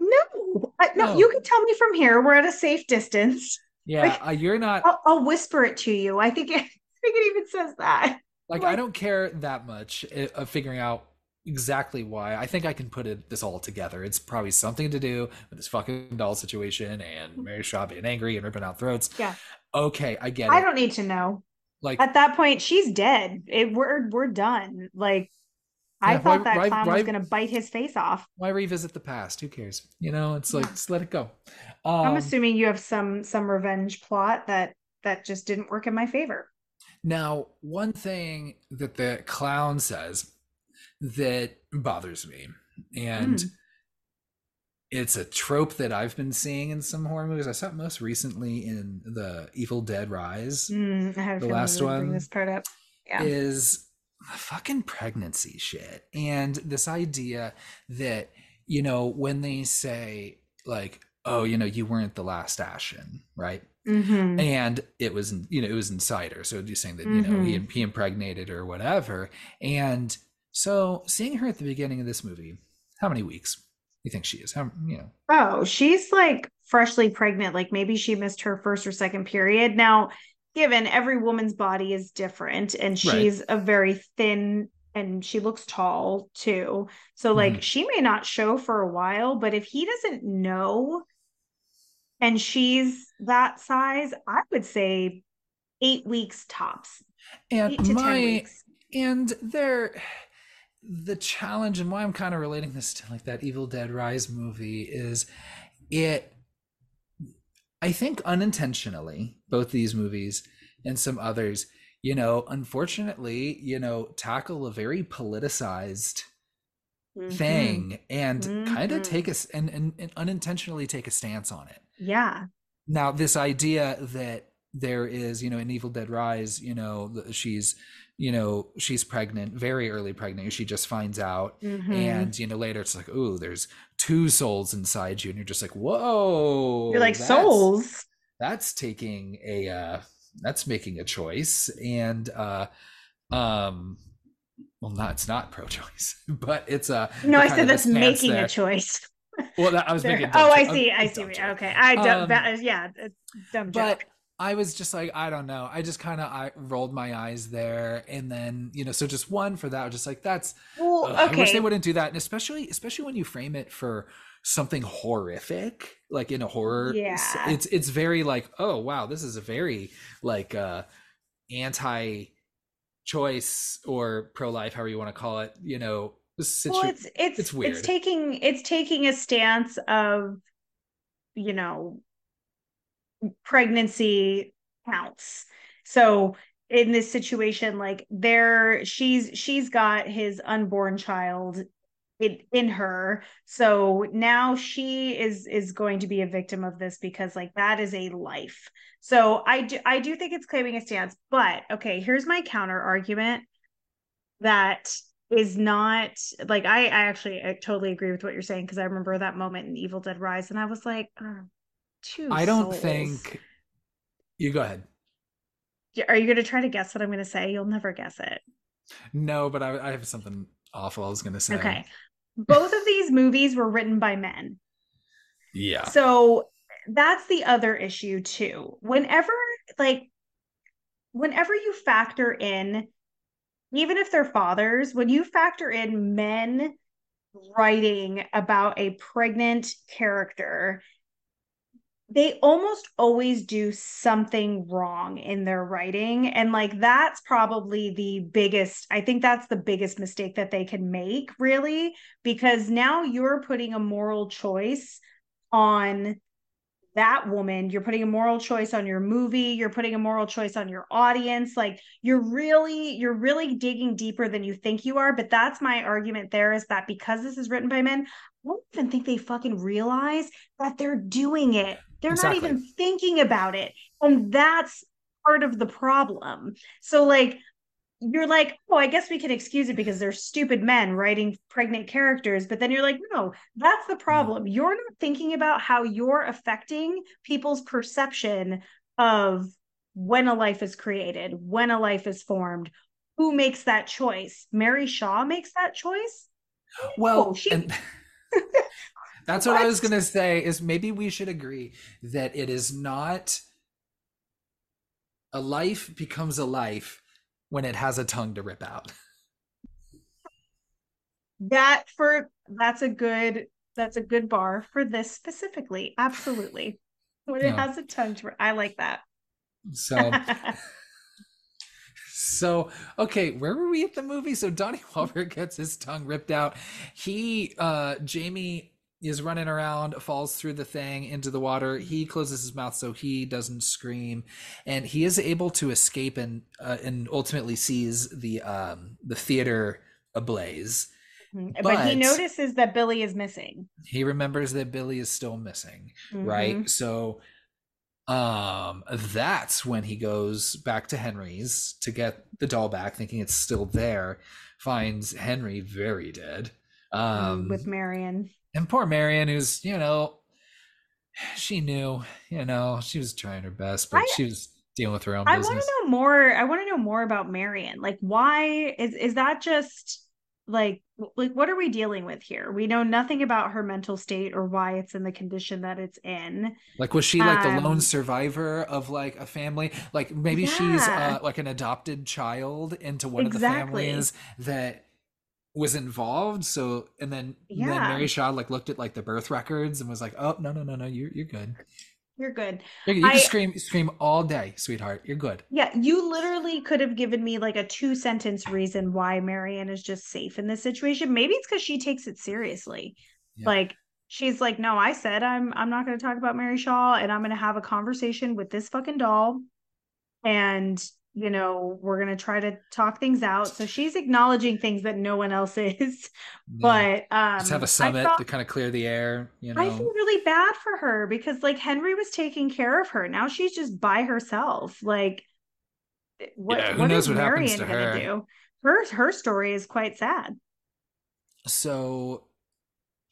no, I, no, no, you can tell me from here. We're at a safe distance. Yeah, like, uh, you're not. I'll, I'll, whisper it to you. I think it, I think it even says that. Like, like I don't care that much eh, of figuring out exactly why. I think I can put it this all together. It's probably something to do with this fucking doll situation and Mary Shaw being angry and ripping out throats. Yeah. Okay, I get I it. I don't need to know. Like at that point, she's dead. It, we're we're done. Like I thought why, that why, clown why, was going to bite his face off. Why revisit the past? Who cares? You know, it's like yeah. just let it go. Um, I'm assuming you have some some revenge plot that that just didn't work in my favor. Now, one thing that the clown says that bothers me, and mm. it's a trope that I've been seeing in some horror movies. I saw it most recently in the Evil Dead Rise, mm, the last one. This part up. Yeah. Is fucking pregnancy shit, and this idea that you know when they say like, "Oh, you know, you weren't the last Ashen," right? Mm-hmm. And it was, you know, it was inside her. So you're saying that, you mm-hmm. know, he, mm-hmm. he impregnated her or whatever. And so seeing her at the beginning of this movie, how many weeks you think she is? How, you know? Oh, she's like freshly pregnant. Like maybe she missed her first or second period. Now, given every woman's body is different and she's right. a very thin and she looks tall too. So like mm-hmm. she may not show for a while, but if he doesn't know and she's that size, I would say eight weeks tops. And my and there the challenge and why I'm kind of relating this to like that Evil Dead Rise movie is it I think unintentionally, both these movies and some others, you know, unfortunately, you know, tackle a very politicized mm-hmm. thing and mm-hmm. kind of take us and, and, and unintentionally take a stance on it. Yeah. Now, this idea that there is, you know, in Evil Dead Rise, you know, she's, you know, she's pregnant, very early pregnant. She just finds out, mm-hmm. and you know, later it's like, oh, there's two souls inside you, and you're just like, whoa, you're like souls. That's taking a, uh, that's making a choice, and uh, um, well, not it's not pro-choice, but it's a no. I said that's making there. a choice. Well, that, I was making. oh, I see. I see. Okay, I don't. Um, yeah, dumb joke. But I was just like, I don't know. I just kind of I rolled my eyes there, and then you know, so just one for that. Just like that's. Well, okay. I wish they wouldn't do that, and especially especially when you frame it for something horrific, like in a horror. Yeah. It's it's very like, oh wow, this is a very like uh anti choice or pro life, however you want to call it. You know, situ- well, it's it's it's weird. It's taking it's taking a stance of, you know, pregnancy counts. So in this situation, like there, she's she's got his unborn child in, in her. So now she is is going to be a victim of this because like that is a life. So i do i do think it's claiming a stance but okay here's my counter argument that is not like I, I actually I totally agree with what you're saying because I remember that moment in Evil Dead Rise and I was like, oh, two. I don't souls. think. You go ahead. Are you going to try to guess what I'm going to say? You'll never guess it. No, but I, I have something awful I was going to say. Okay, both of these movies were written by men. Yeah. So that's the other issue too. Whenever like whenever you factor in even if they're fathers, when you factor in men writing about a pregnant character, they almost always do something wrong in their writing. And like that's probably the biggest, I think that's the biggest mistake that they can make, really, because now you're putting a moral choice on that woman. You're putting a moral choice on your movie. You're putting a moral choice on your audience. Like you're really you're really digging deeper than you think you are. But that's my argument there is that because this is written by men I don't even think they fucking realize that they're doing it they're exactly. not even thinking about it and that's part of the problem so like you're like, oh, I guess we can excuse it because they're stupid men writing pregnant characters. But then you're like, no, that's the mm-hmm. problem. You're not thinking about how you're affecting people's perception of when a life is created, when a life is formed. Who makes that choice? Mary Shaw makes that choice. Well, oh, she... and- that's what, what I was going to say is maybe we should agree that it is not a life becomes a life when it has a tongue to rip out. That for that's a good that's a good bar for this specifically. Absolutely. When it has a tongue to I like that. So So okay, where were we at the movie? So Donnie Wahlberg gets his tongue ripped out. He uh Jamie is running around, falls through the thing into the water. He closes his mouth so he doesn't scream, and he is able to escape and uh, and ultimately sees the um, the theater ablaze. But, but, he notices that Billy is missing. He remembers that Billy is still missing, mm-hmm. right? So um that's when he goes back to Henry's to get the doll back thinking it's still there finds Henry very dead um with Marion and poor Marion, who's you know, she knew, you know, she was trying her best, but I, she was dealing with her own. I want to know more. I want to know more about Marion. Like, why is is that just like like what are we dealing with here? We know nothing about her mental state or why it's in the condition that it's in. Like, was she like um, the lone um, survivor of like a family? Like, maybe yeah. she's uh, like an adopted child into one exactly. of the families that was involved so and then yeah. then mary shaw like looked at like the birth records and was like oh no no no no you're, you're good. You're good. You, you I, can scream scream all day sweetheart. You're good. Yeah you literally could have given me like a two sentence reason why marion is just safe in this situation. Maybe it's because she takes it seriously. Yeah. like she's like no i said i'm i'm not going to talk about mary shaw and i'm going to have a conversation with this fucking doll and you know, we're going to try to talk things out. So she's acknowledging things that no one else is. Yeah. But um Just have a summit thought, to kind of clear the air, you know. I feel really bad for her because like Henry was taking care of her. Now she's just by herself. Like what, yeah, who what knows what Marion happens to her? Do? Her her story is quite sad. So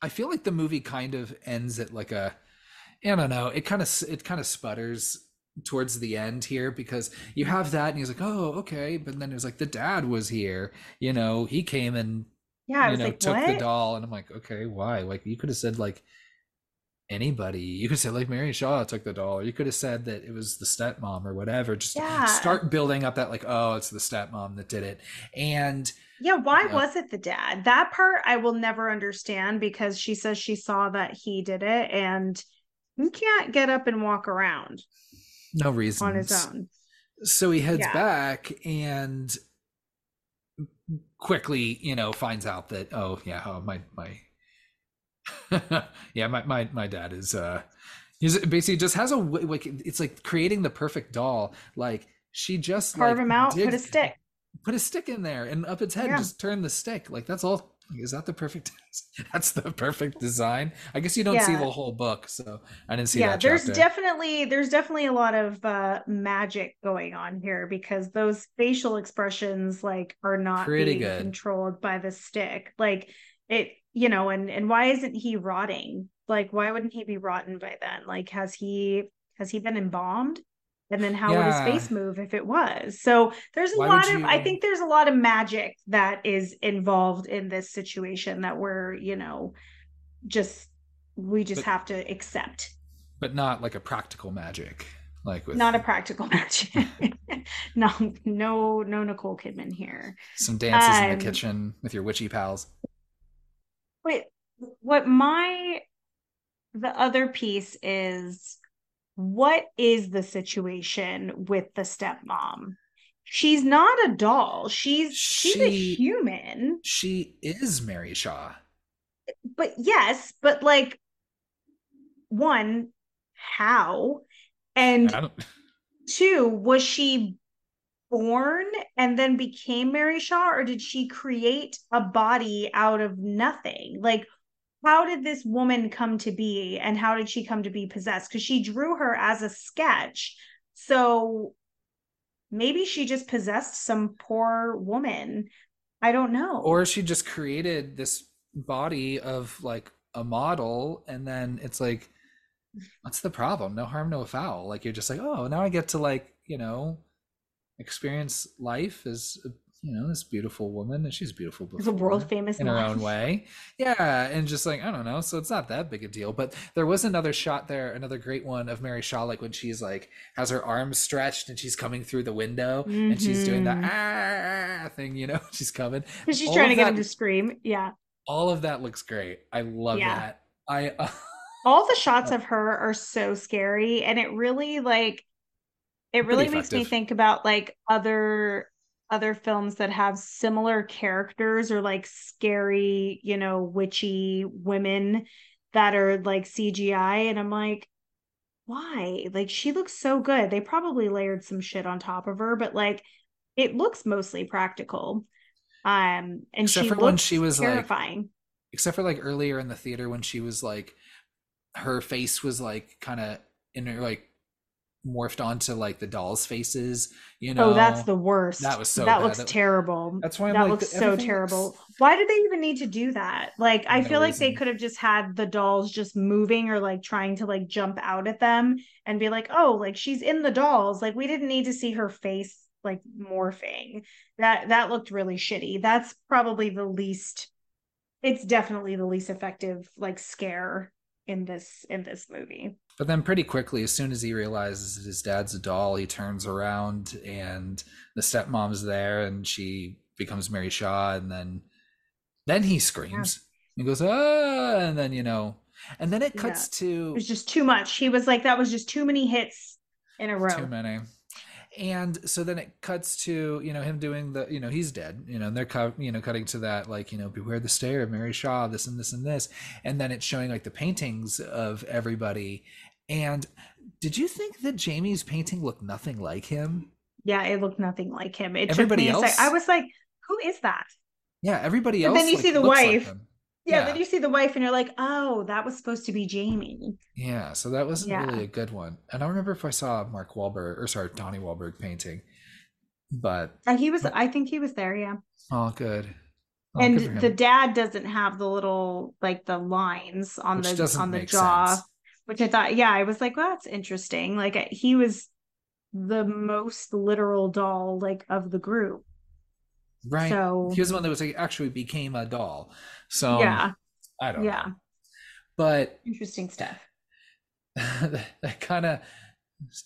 I feel like the movie kind of ends at like a I don't know, it kind of it kind of sputters towards the end here because you have that and he's like oh okay. But then it was like the dad was here. You know he came and yeah you know like, took what? the doll and i'm like okay why? Like you could have said like anybody. You could say like mary shaw took the doll. Or you could have said that it was the stepmom or whatever just yeah. start building up that like oh it's the stepmom that did it. And yeah why was it the dad? That part i will never understand because she says she saw that he did it and he can't get up and walk around no reason on his own. So he heads yeah. back and quickly, you know, finds out that oh yeah, oh, my my yeah, my my my dad is uh he's basically just has a like it's like creating the perfect doll. Like she just carve like, him out, put a stick, put a stick in there, and up its head, yeah. just turn the stick. Like that's all is that the perfect that's the perfect design i guess you don't yeah. see the whole book so i didn't see that. yeah there's definitely there's definitely a lot of uh magic going on here because those facial expressions like are not Pretty being good. controlled by the stick like it you know and and why isn't he rotting like why wouldn't he be rotten by then like has he has he been embalmed and then how yeah. would his face move if it was? So there's a Why lot of you... i think there's a lot of magic that is involved in this situation that we're you know just we just but, have to accept. But not like a practical magic like with not a practical magic. No no no nicole kidman here. Some dances um, in the um, kitchen with your witchy pals. Wait what my the other piece is what is the situation with the stepmom? She's not a doll. She's she, she's a human. She is Mary Shaw. But yes, but like one, how? And two, was she born and then became Mary Shaw, or did she create a body out of nothing? Like, how did this woman come to be and how did she come to be possessed? Because she drew her as a sketch. So maybe she just possessed some poor woman. I don't know. Or she just created this body of like a model and then it's like what's the problem? No harm no foul. Like you're just like oh now i get to like you know experience life as you know this beautiful woman and she's beautiful before, a world famous in her own way. Yeah and just like i don't know so it's not that big a deal. But there was another shot there another great one of mary shaw like when she's like has her arms stretched and she's coming through the window mm-hmm. and she's doing that mm-hmm. ah thing you know she's coming. She's all trying to get that, him to scream. Yeah. All of that looks great. I love yeah. that. I uh, all the shots of her are so scary and it really like it really makes me think about like other other films that have similar characters or like scary, you know, witchy women that are like CGI. And I'm like, why? Like she looks so good. They probably layered some shit on top of her, but like it looks mostly practical. Um and except she for when she was terrifying. Like, except for like earlier in the theater when she was like her face was like kind of in her like morphed onto like the dolls' faces. You know, oh, that's the worst. That was so. That bad. looks terrible. That's why I'm that like, looks so terrible. Looks... Why did they even need to do that? Like, I no feel like they could have just had the dolls just moving or like trying to like jump out at them and be like, oh, like she's in the dolls. Like we didn't need to see her face like morphing. That that looked really shitty. That's probably the least. It's definitely the least effective like scare in this in this movie. But then pretty quickly, as soon as he realizes that his dad's a doll, he turns around and the stepmom's there and she becomes Mary Shaw and then then he screams. Yeah. He goes, ah, and then you know, and then it cuts yeah. to it was just too much. He was like, that was just too many hits in a row. Too many and so then it cuts to you know him doing the you know he's dead you know and they're you know cutting to that like you know beware the stare of mary shaw this and this and this. And then it's showing like the paintings of everybody. And did you think that jamie's painting looked nothing like him? Yeah it looked nothing like him. It everybody took me else? I was like who is that? Yeah everybody else then you like, see the wife. like yeah, yeah, then you see the wife and you're like, oh, that was supposed to be Jamie. Yeah, so that wasn't yeah. really a good one. And I remember if I saw Mark Wahlberg or sorry, Donnie Wahlberg painting, but uh, he was. I think he was there. Yeah. Oh, good. Oh, and good the dad doesn't have the little like the lines on which the on the jaw, sense. which I thought, yeah, I was like, well, that's interesting. Like he was the most literal doll like of the group. Right. So he was the one that was like actually became a doll. So yeah, I don't yeah. know. But interesting stuff. that, that kind of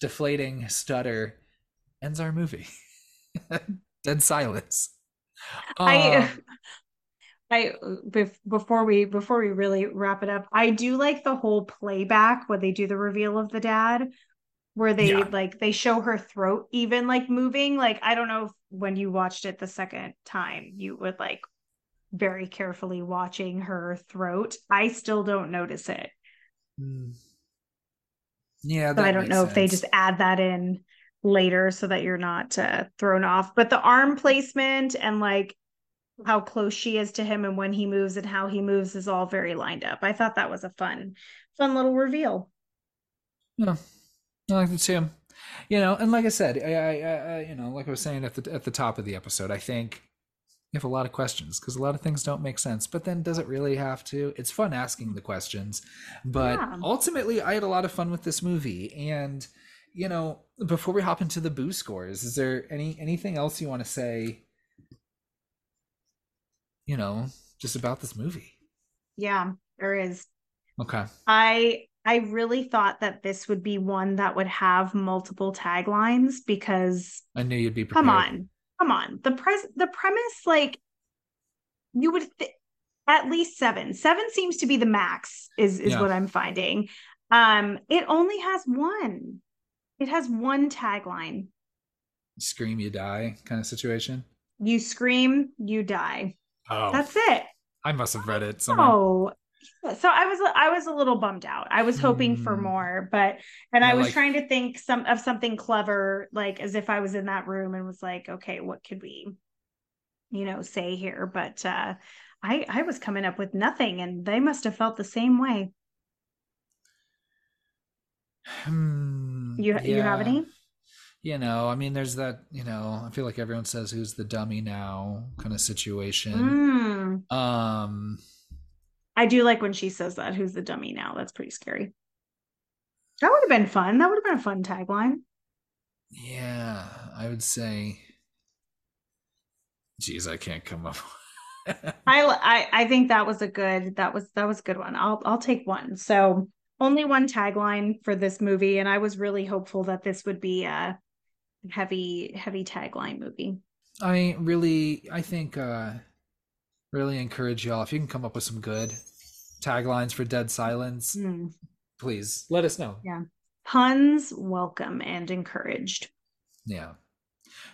deflating stutter ends our movie. Dead silence. I uh, I before we before we really wrap it up, I do like the whole playback when they do the reveal of the dad where they yeah. like they show her throat even like moving like I don't know if when you watched it the second time you would like very carefully watching her throat. I still don't notice it. Mm. Yeah, so I don't know sense. if they just add that in later so that you're not uh, thrown off. But the arm placement and like how close she is to him and when he moves and how he moves is all very lined up. I thought that was a fun, fun little reveal. Yeah, I like see him. You know, and like I said, I, I, I, you know, like I was saying at the at the top of the episode, I think you have a lot of questions because a lot of things don't make sense. But then, does it really have to? It's fun asking the questions, but yeah. ultimately, I had a lot of fun with this movie. And you know, before we hop into the boo scores, is there any anything else you want to say? You know, just about this movie. Yeah, there is. Okay. I I really thought that this would be one that would have multiple taglines because I knew you'd be prepared. Come on. Come on. The pres the premise like you would th- at least seven. Seven seems to be the max is is yeah. what i'm finding. Um it only has one. It has one tagline. Scream you die kind of situation? You scream you die. Oh. That's it. I must have read it somewhere. oh so i was i was a little bummed out i was hoping mm. for hmm. more but and i was like, trying to think some of something clever like as if i was in that room and was like okay what could we you know say here but uh i i was coming up with nothing and they must have felt the same way hmm, you yeah. you have any you know i mean there's that you know i feel like everyone says who's the dummy now kind of situation mm. um I do like when she says that. Who's the dummy now? That's pretty scary. That would have been fun. That would have been a fun tagline. Yeah, I would say. Geez, I can't come up. I, I I think that was a good that was that was a good one. I'll I'll take one. So only one tagline for this movie, and I was really hopeful that this would be a heavy heavy tagline movie. I really I think uh really encourage y'all if you can come up with some good taglines for Dead Silence, mm. please let us know. Yeah. Puns welcome and encouraged. Yeah.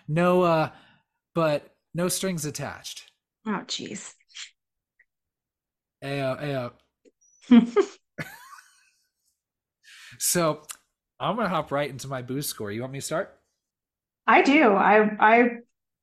No uh but no strings attached. Oh jeez. Ayo, ayo. So I'm gonna hop right into my boost score. You want me to start? I do. I I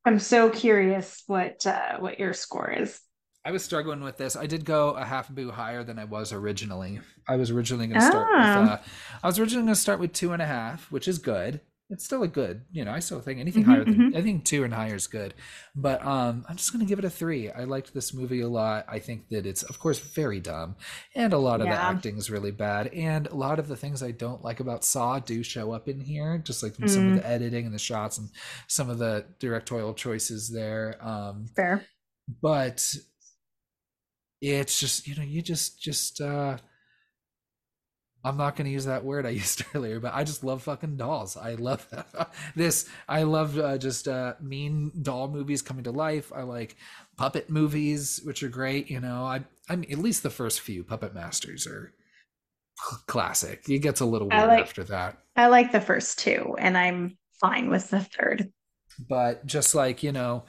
am so curious what uh, what your score is. I was struggling with this. I did go a half boo higher than I was originally. I was originally going to start ah. with. Uh, I was originally going to start with two and a half, which is good. It's still a good, you know. I still think anything mm-hmm, higher than mm-hmm. I think two and higher is good, but um, I'm just going to give it a three. I liked this movie a lot. I think that it's, of course, very dumb, and a lot of yeah. the acting is really bad, and a lot of the things I don't like about Saw do show up in here, just like mm. some of mm. the editing and the shots and some of the directorial choices there. Um, Fair, but it's just you know you just just uh I'm not going to use that word I used earlier, but I just love fucking dolls. I love this. I love uh, just uh, mean doll movies coming to life. I like puppet movies, which are great. You know, I I mean, at least the first few Puppet Masters are classic. It gets a little weird like, after that. I like the first two, and I'm fine with the third. But just like you know,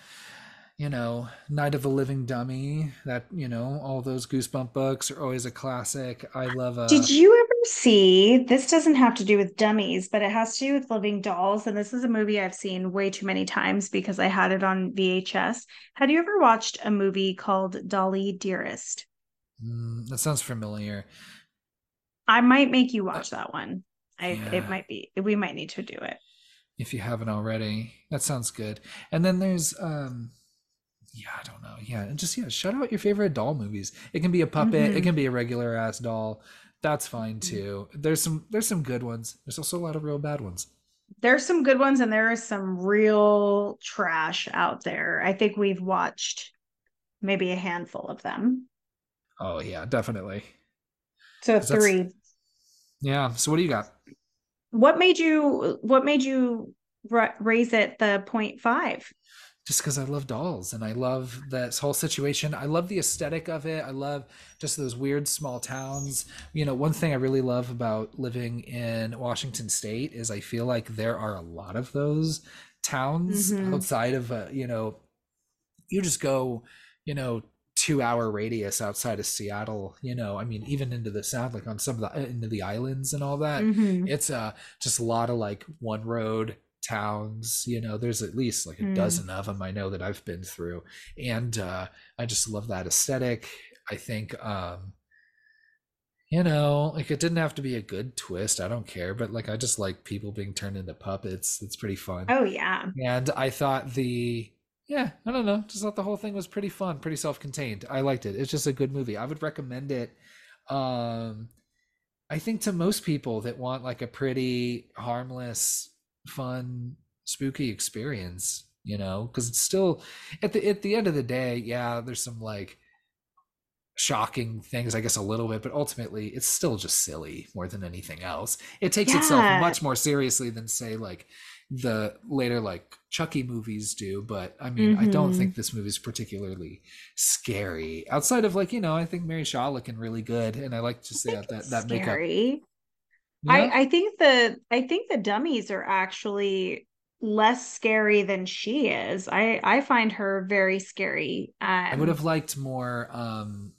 you know, Night of the Living Dummy, that, you know, all those Goosebump books are always a classic. I love a. Uh, Did you ever see? This doesn't have to do with dummies, but it has to do with living dolls. And this is a movie I've seen way too many times because I had it on VHS. Had you ever watched a movie called Dolly Dearest? Mm, that sounds familiar. I might make you watch uh, that one. I yeah. it might be we might need to do it. If you haven't already. That sounds good. And then there's um yeah, I don't know. Yeah, and just yeah, shout out your favorite doll movies. It can be a puppet, mm-hmm. it can be a regular ass doll. That's fine mm-hmm. too. There's some there's some good ones. There's also a lot of real bad ones. There's some good ones and there is some real trash out there. I think we've watched maybe a handful of them. Oh yeah, definitely. So three. Yeah. So what do you got? What made you what made you raise it the 0.5? Just because I love dolls and I love this whole situation. I love the aesthetic of it. I love just those weird small towns. You know, one thing I really love about living in Washington State is I feel like there are a lot of those towns mm-hmm. outside of, uh, you know, you just go, you know, two hour radius outside of Seattle, you know, I mean, even into the south, like on some of the, into the islands and all that, mm-hmm. it's uh, just a lot of like one road towns you know there's at least like a mm. dozen of them i know that i've been through and uh i just love that aesthetic. I think um you know like it didn't have to be a good twist i don't care but like i just like people being turned into puppets it's pretty fun. Oh yeah. And i thought the yeah i don't know just thought the whole thing was pretty fun pretty self-contained. I liked it it's just a good movie. I would recommend it um i think to most people that want like a pretty harmless fun, spooky experience, you know, because it's still at the at the end of the day, yeah, there's some like shocking things, I guess a little bit, but ultimately it's still just silly more than anything else. It takes yeah. itself much more seriously than say like the later like Chucky movies do, but I mean, mm-hmm. I don't think mm-hmm. this movie is particularly scary. Outside of like, you know, I think Mary Shaw looking really good, and I like to say that that, that makeup. Yeah. I, I think the I think the dummies are actually less scary than she is. I I find her very scary. Um, I would have liked more um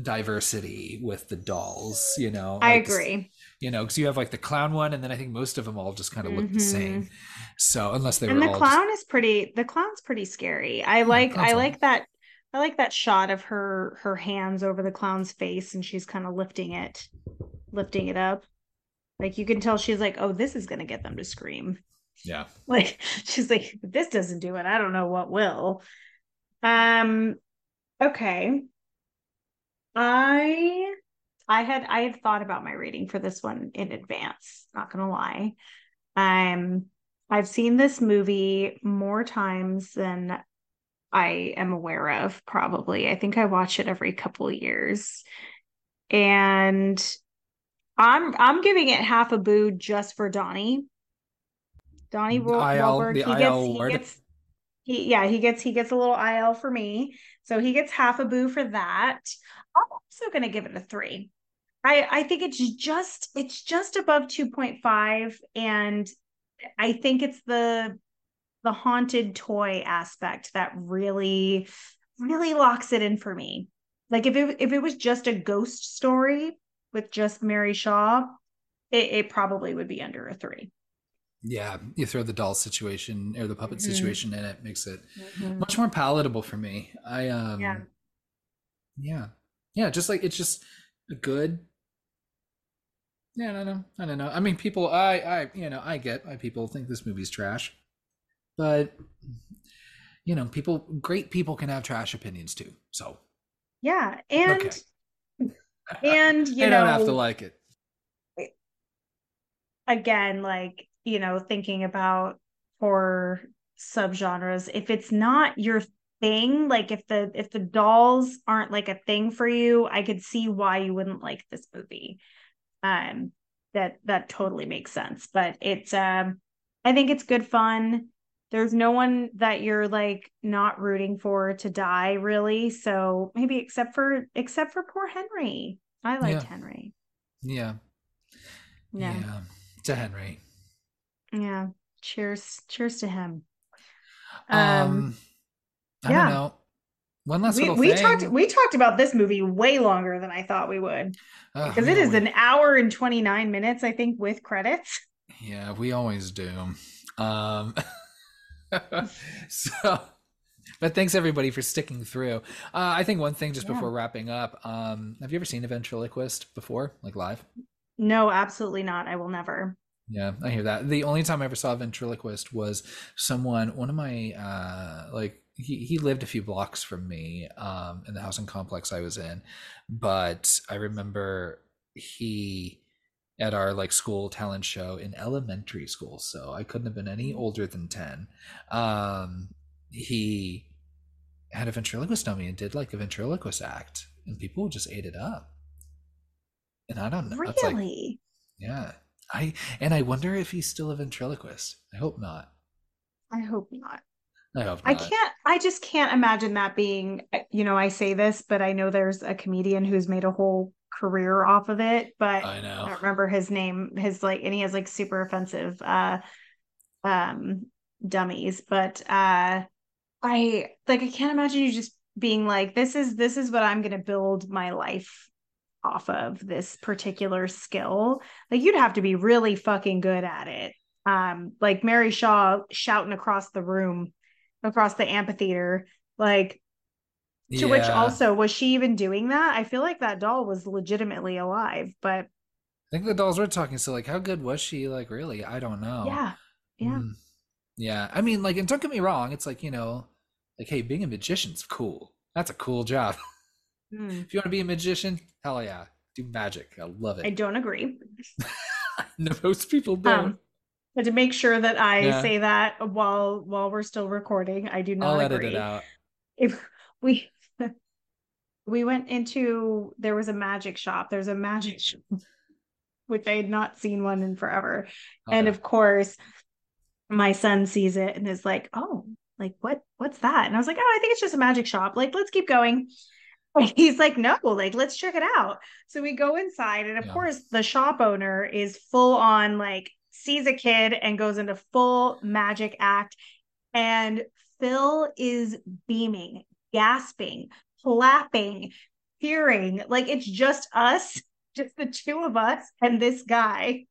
diversity with the dolls, you know. I agree. You know, because you have like the clown one, and then I think most of them all just kind of look mm-hmm. the same. So unless they and the clown just... is pretty. The clown's pretty scary. I like. I like that. I like that shot of her her hands over the clown's face, and she's kind of lifting it, lifting it up. Like you can tell she's like, oh, this is gonna get them to scream. Yeah. Like she's like, this doesn't do it. I don't know what will. Um, okay. I I had I had thought about my rating for this one in advance, not gonna lie. Um I've seen this movie more times than I am aware of, probably. I think I watch it every couple years. And I'm I'm giving it half a boo just for Donnie. Donnie Wahlberg. he gets, he gets he yeah, he gets he gets a little IL for me. So he gets half a boo for that. I'm also gonna give it a three. I, I think it's just it's just above 2.5 and I think it's the the haunted toy aspect that really really locks it in for me. Like if it if it was just a ghost story, with just Mary Shaw, it, it probably would be under a three. Yeah, you throw the doll situation or the puppet mm-hmm. situation in it makes it mm-hmm. much more palatable for me. I um yeah. Yeah. Yeah, just like it's just a good Yeah, I don't know. I don't know. I mean people I I you know, I get why people think this movie's trash. But you know, people great people can have trash opinions too. So Yeah, and okay. And you they know, don't have to like it. Again, like you know, thinking about horror subgenres, if it's not your thing, like if the if the dolls aren't like a thing for you, I could see why you wouldn't like this movie. Um that that totally makes sense. But it's um I think it's good fun. There's no one that you're like not rooting for to die really. So maybe except for except for poor Henry. I liked yeah. Henry. Yeah. Yeah. Yeah. To Henry. Yeah. Cheers. Cheers to him. Um, um I yeah. don't know. One last we, we talked we talked about this movie way longer than I thought we would. Uh, because it is always... an hour and 29 minutes, I think, with credits. Yeah, we always do. Um so but thanks everybody for sticking through. Uh, I think one thing just yeah. before wrapping up, um, have you ever seen a ventriloquist before, like live? No, absolutely not. I will never. Yeah, I hear that. The only time I ever saw a ventriloquist was someone, one of my, uh, like, he, he lived a few blocks from me um, in the housing complex I was in. But I remember he, at our like school talent show in elementary school, so I couldn't have been any older than 10. Um, he had a ventriloquist dummy and did like a ventriloquist act, and people just ate it up. And I don't know. Really? Like, yeah. I and I wonder if he's still a ventriloquist. I hope not. I hope not. I hope not. I can't I just can't imagine that being you know, I say this, but I know there's a comedian who's made a whole career off of it, but I know. I don't remember his name, his like and he has like super offensive uh um dummies. But uh I like I can't imagine you just being like, this is this is what I'm gonna build my life off of this particular skill. Like you'd have to be really fucking good at it. Um, like Mary Shaw shouting across the room, across the amphitheater, like to yeah. which also was she even doing that? I feel like that doll was legitimately alive, but I think the dolls were talking. So like, how good was she? Like, really? I don't know. Yeah, yeah, mm. yeah. I mean, like, and don't get me wrong. It's like you know, like, hey, being a magician's cool. That's a cool job. Mm. If you want to be a magician, hell yeah, do magic. I love it. I don't agree. most people don't. Um, but to make sure that I yeah. say that while while we're still recording, I do not I'll agree. edit it out. If we we went into there was a magic shop. There's a magic shop, which I had not seen one in forever. Okay. And of course, my son sees it and is like, "Oh, like what? What's that?" And I was like, "Oh, I think it's just a magic shop. Like, let's keep going." he's like no like let's check it out so we go inside and of yeah. course the shop owner is full on like sees a kid and goes into full magic act and phil is beaming gasping clapping hearing like it's just us just the two of us and this guy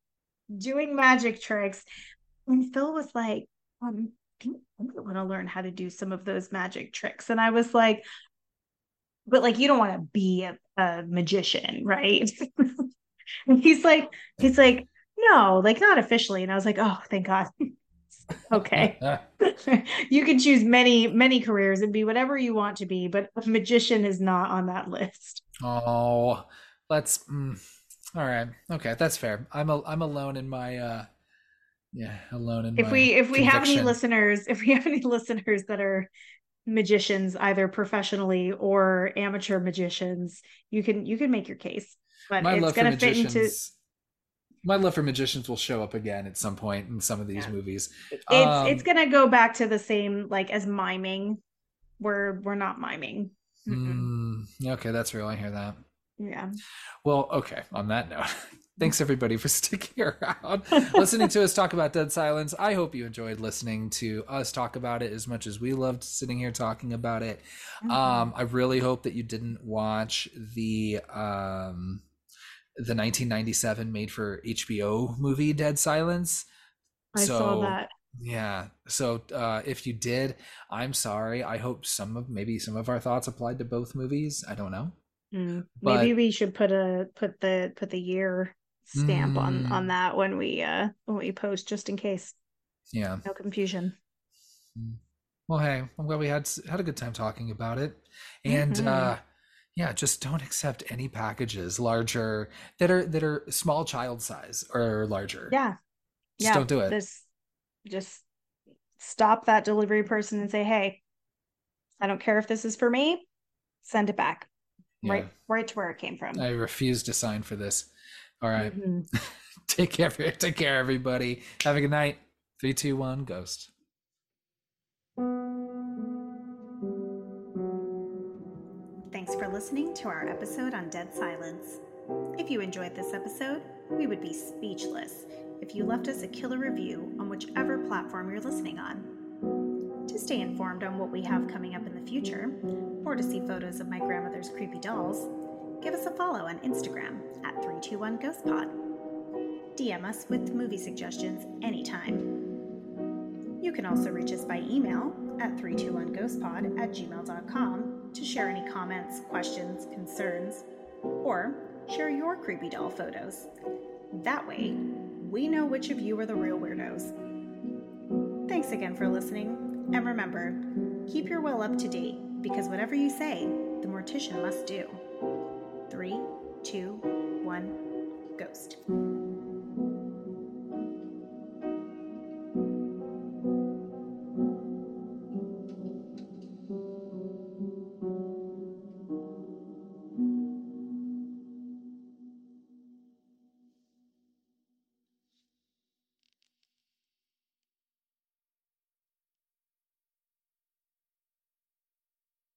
doing magic tricks and phil was like um I want to learn how to do some of those magic tricks. And I was like, but like you don't want to be a, a magician, right? and he's like, he's like, no, like not officially. And I was like, oh, thank God. okay. you can choose many, many careers and be whatever you want to be, but a magician is not on that list. Oh, let's mm, all right. Okay, that's fair. I'm a, I'm alone in my uh yeah, alone in my if we if we conviction. have any listeners, if we have any listeners that are magicians either professionally or amateur magicians you can you can make your case but my it's going to fit into my love for magicians will show up again at some point in some of these yeah. movies it's um, it's going to go back to the same like as miming we're we're not miming mm, okay that's real i hear that yeah well okay on that note Thanks everybody for sticking around, listening to us talk about Dead Silence. I hope you enjoyed listening to us talk about it as much as we loved sitting here talking about it. Mm-hmm. Um, I really hope that you didn't watch the um, the 1997 made for HBO movie Dead Silence. I so, saw that. Yeah. So uh, if you did, I'm sorry. I hope some of maybe some of our thoughts applied to both movies. I don't know. Mm, but, maybe we should put a put the put the year stamp mm, on on that when we uh when we post just in case. Yeah. No confusion. Mm. Well, hey, I'm glad we had had a good time talking about it, and mm-hmm. uh, yeah, just don't accept any packages larger that are that are small child size or larger. Yeah, just yeah, don't do it. This just stop that delivery person and say, "Hey, I don't care if this is for me. Send it back, yeah. right, right to where it came from." I refuse to sign for this. All right. mm-hmm. take care. Take care, everybody. Have a good night. Three, two, one. Ghost. Listening to our episode on Dead Silence. If you enjoyed this episode, we would be speechless if you left us a killer review on whichever platform you're listening on. To stay informed on what we have coming up in the future, or to see photos of my grandmother's creepy dolls, give us a follow on Instagram at 321GhostPod. DM us with movie suggestions anytime. You can also reach us by email at 321ghostpod at gmail.com to share any comments, questions, concerns, or share your creepy doll photos. That way, we know which of you are the real weirdos. Thanks again for listening, and remember, keep your will up to date because whatever you say, the mortician must do. Three, two, one, ghost.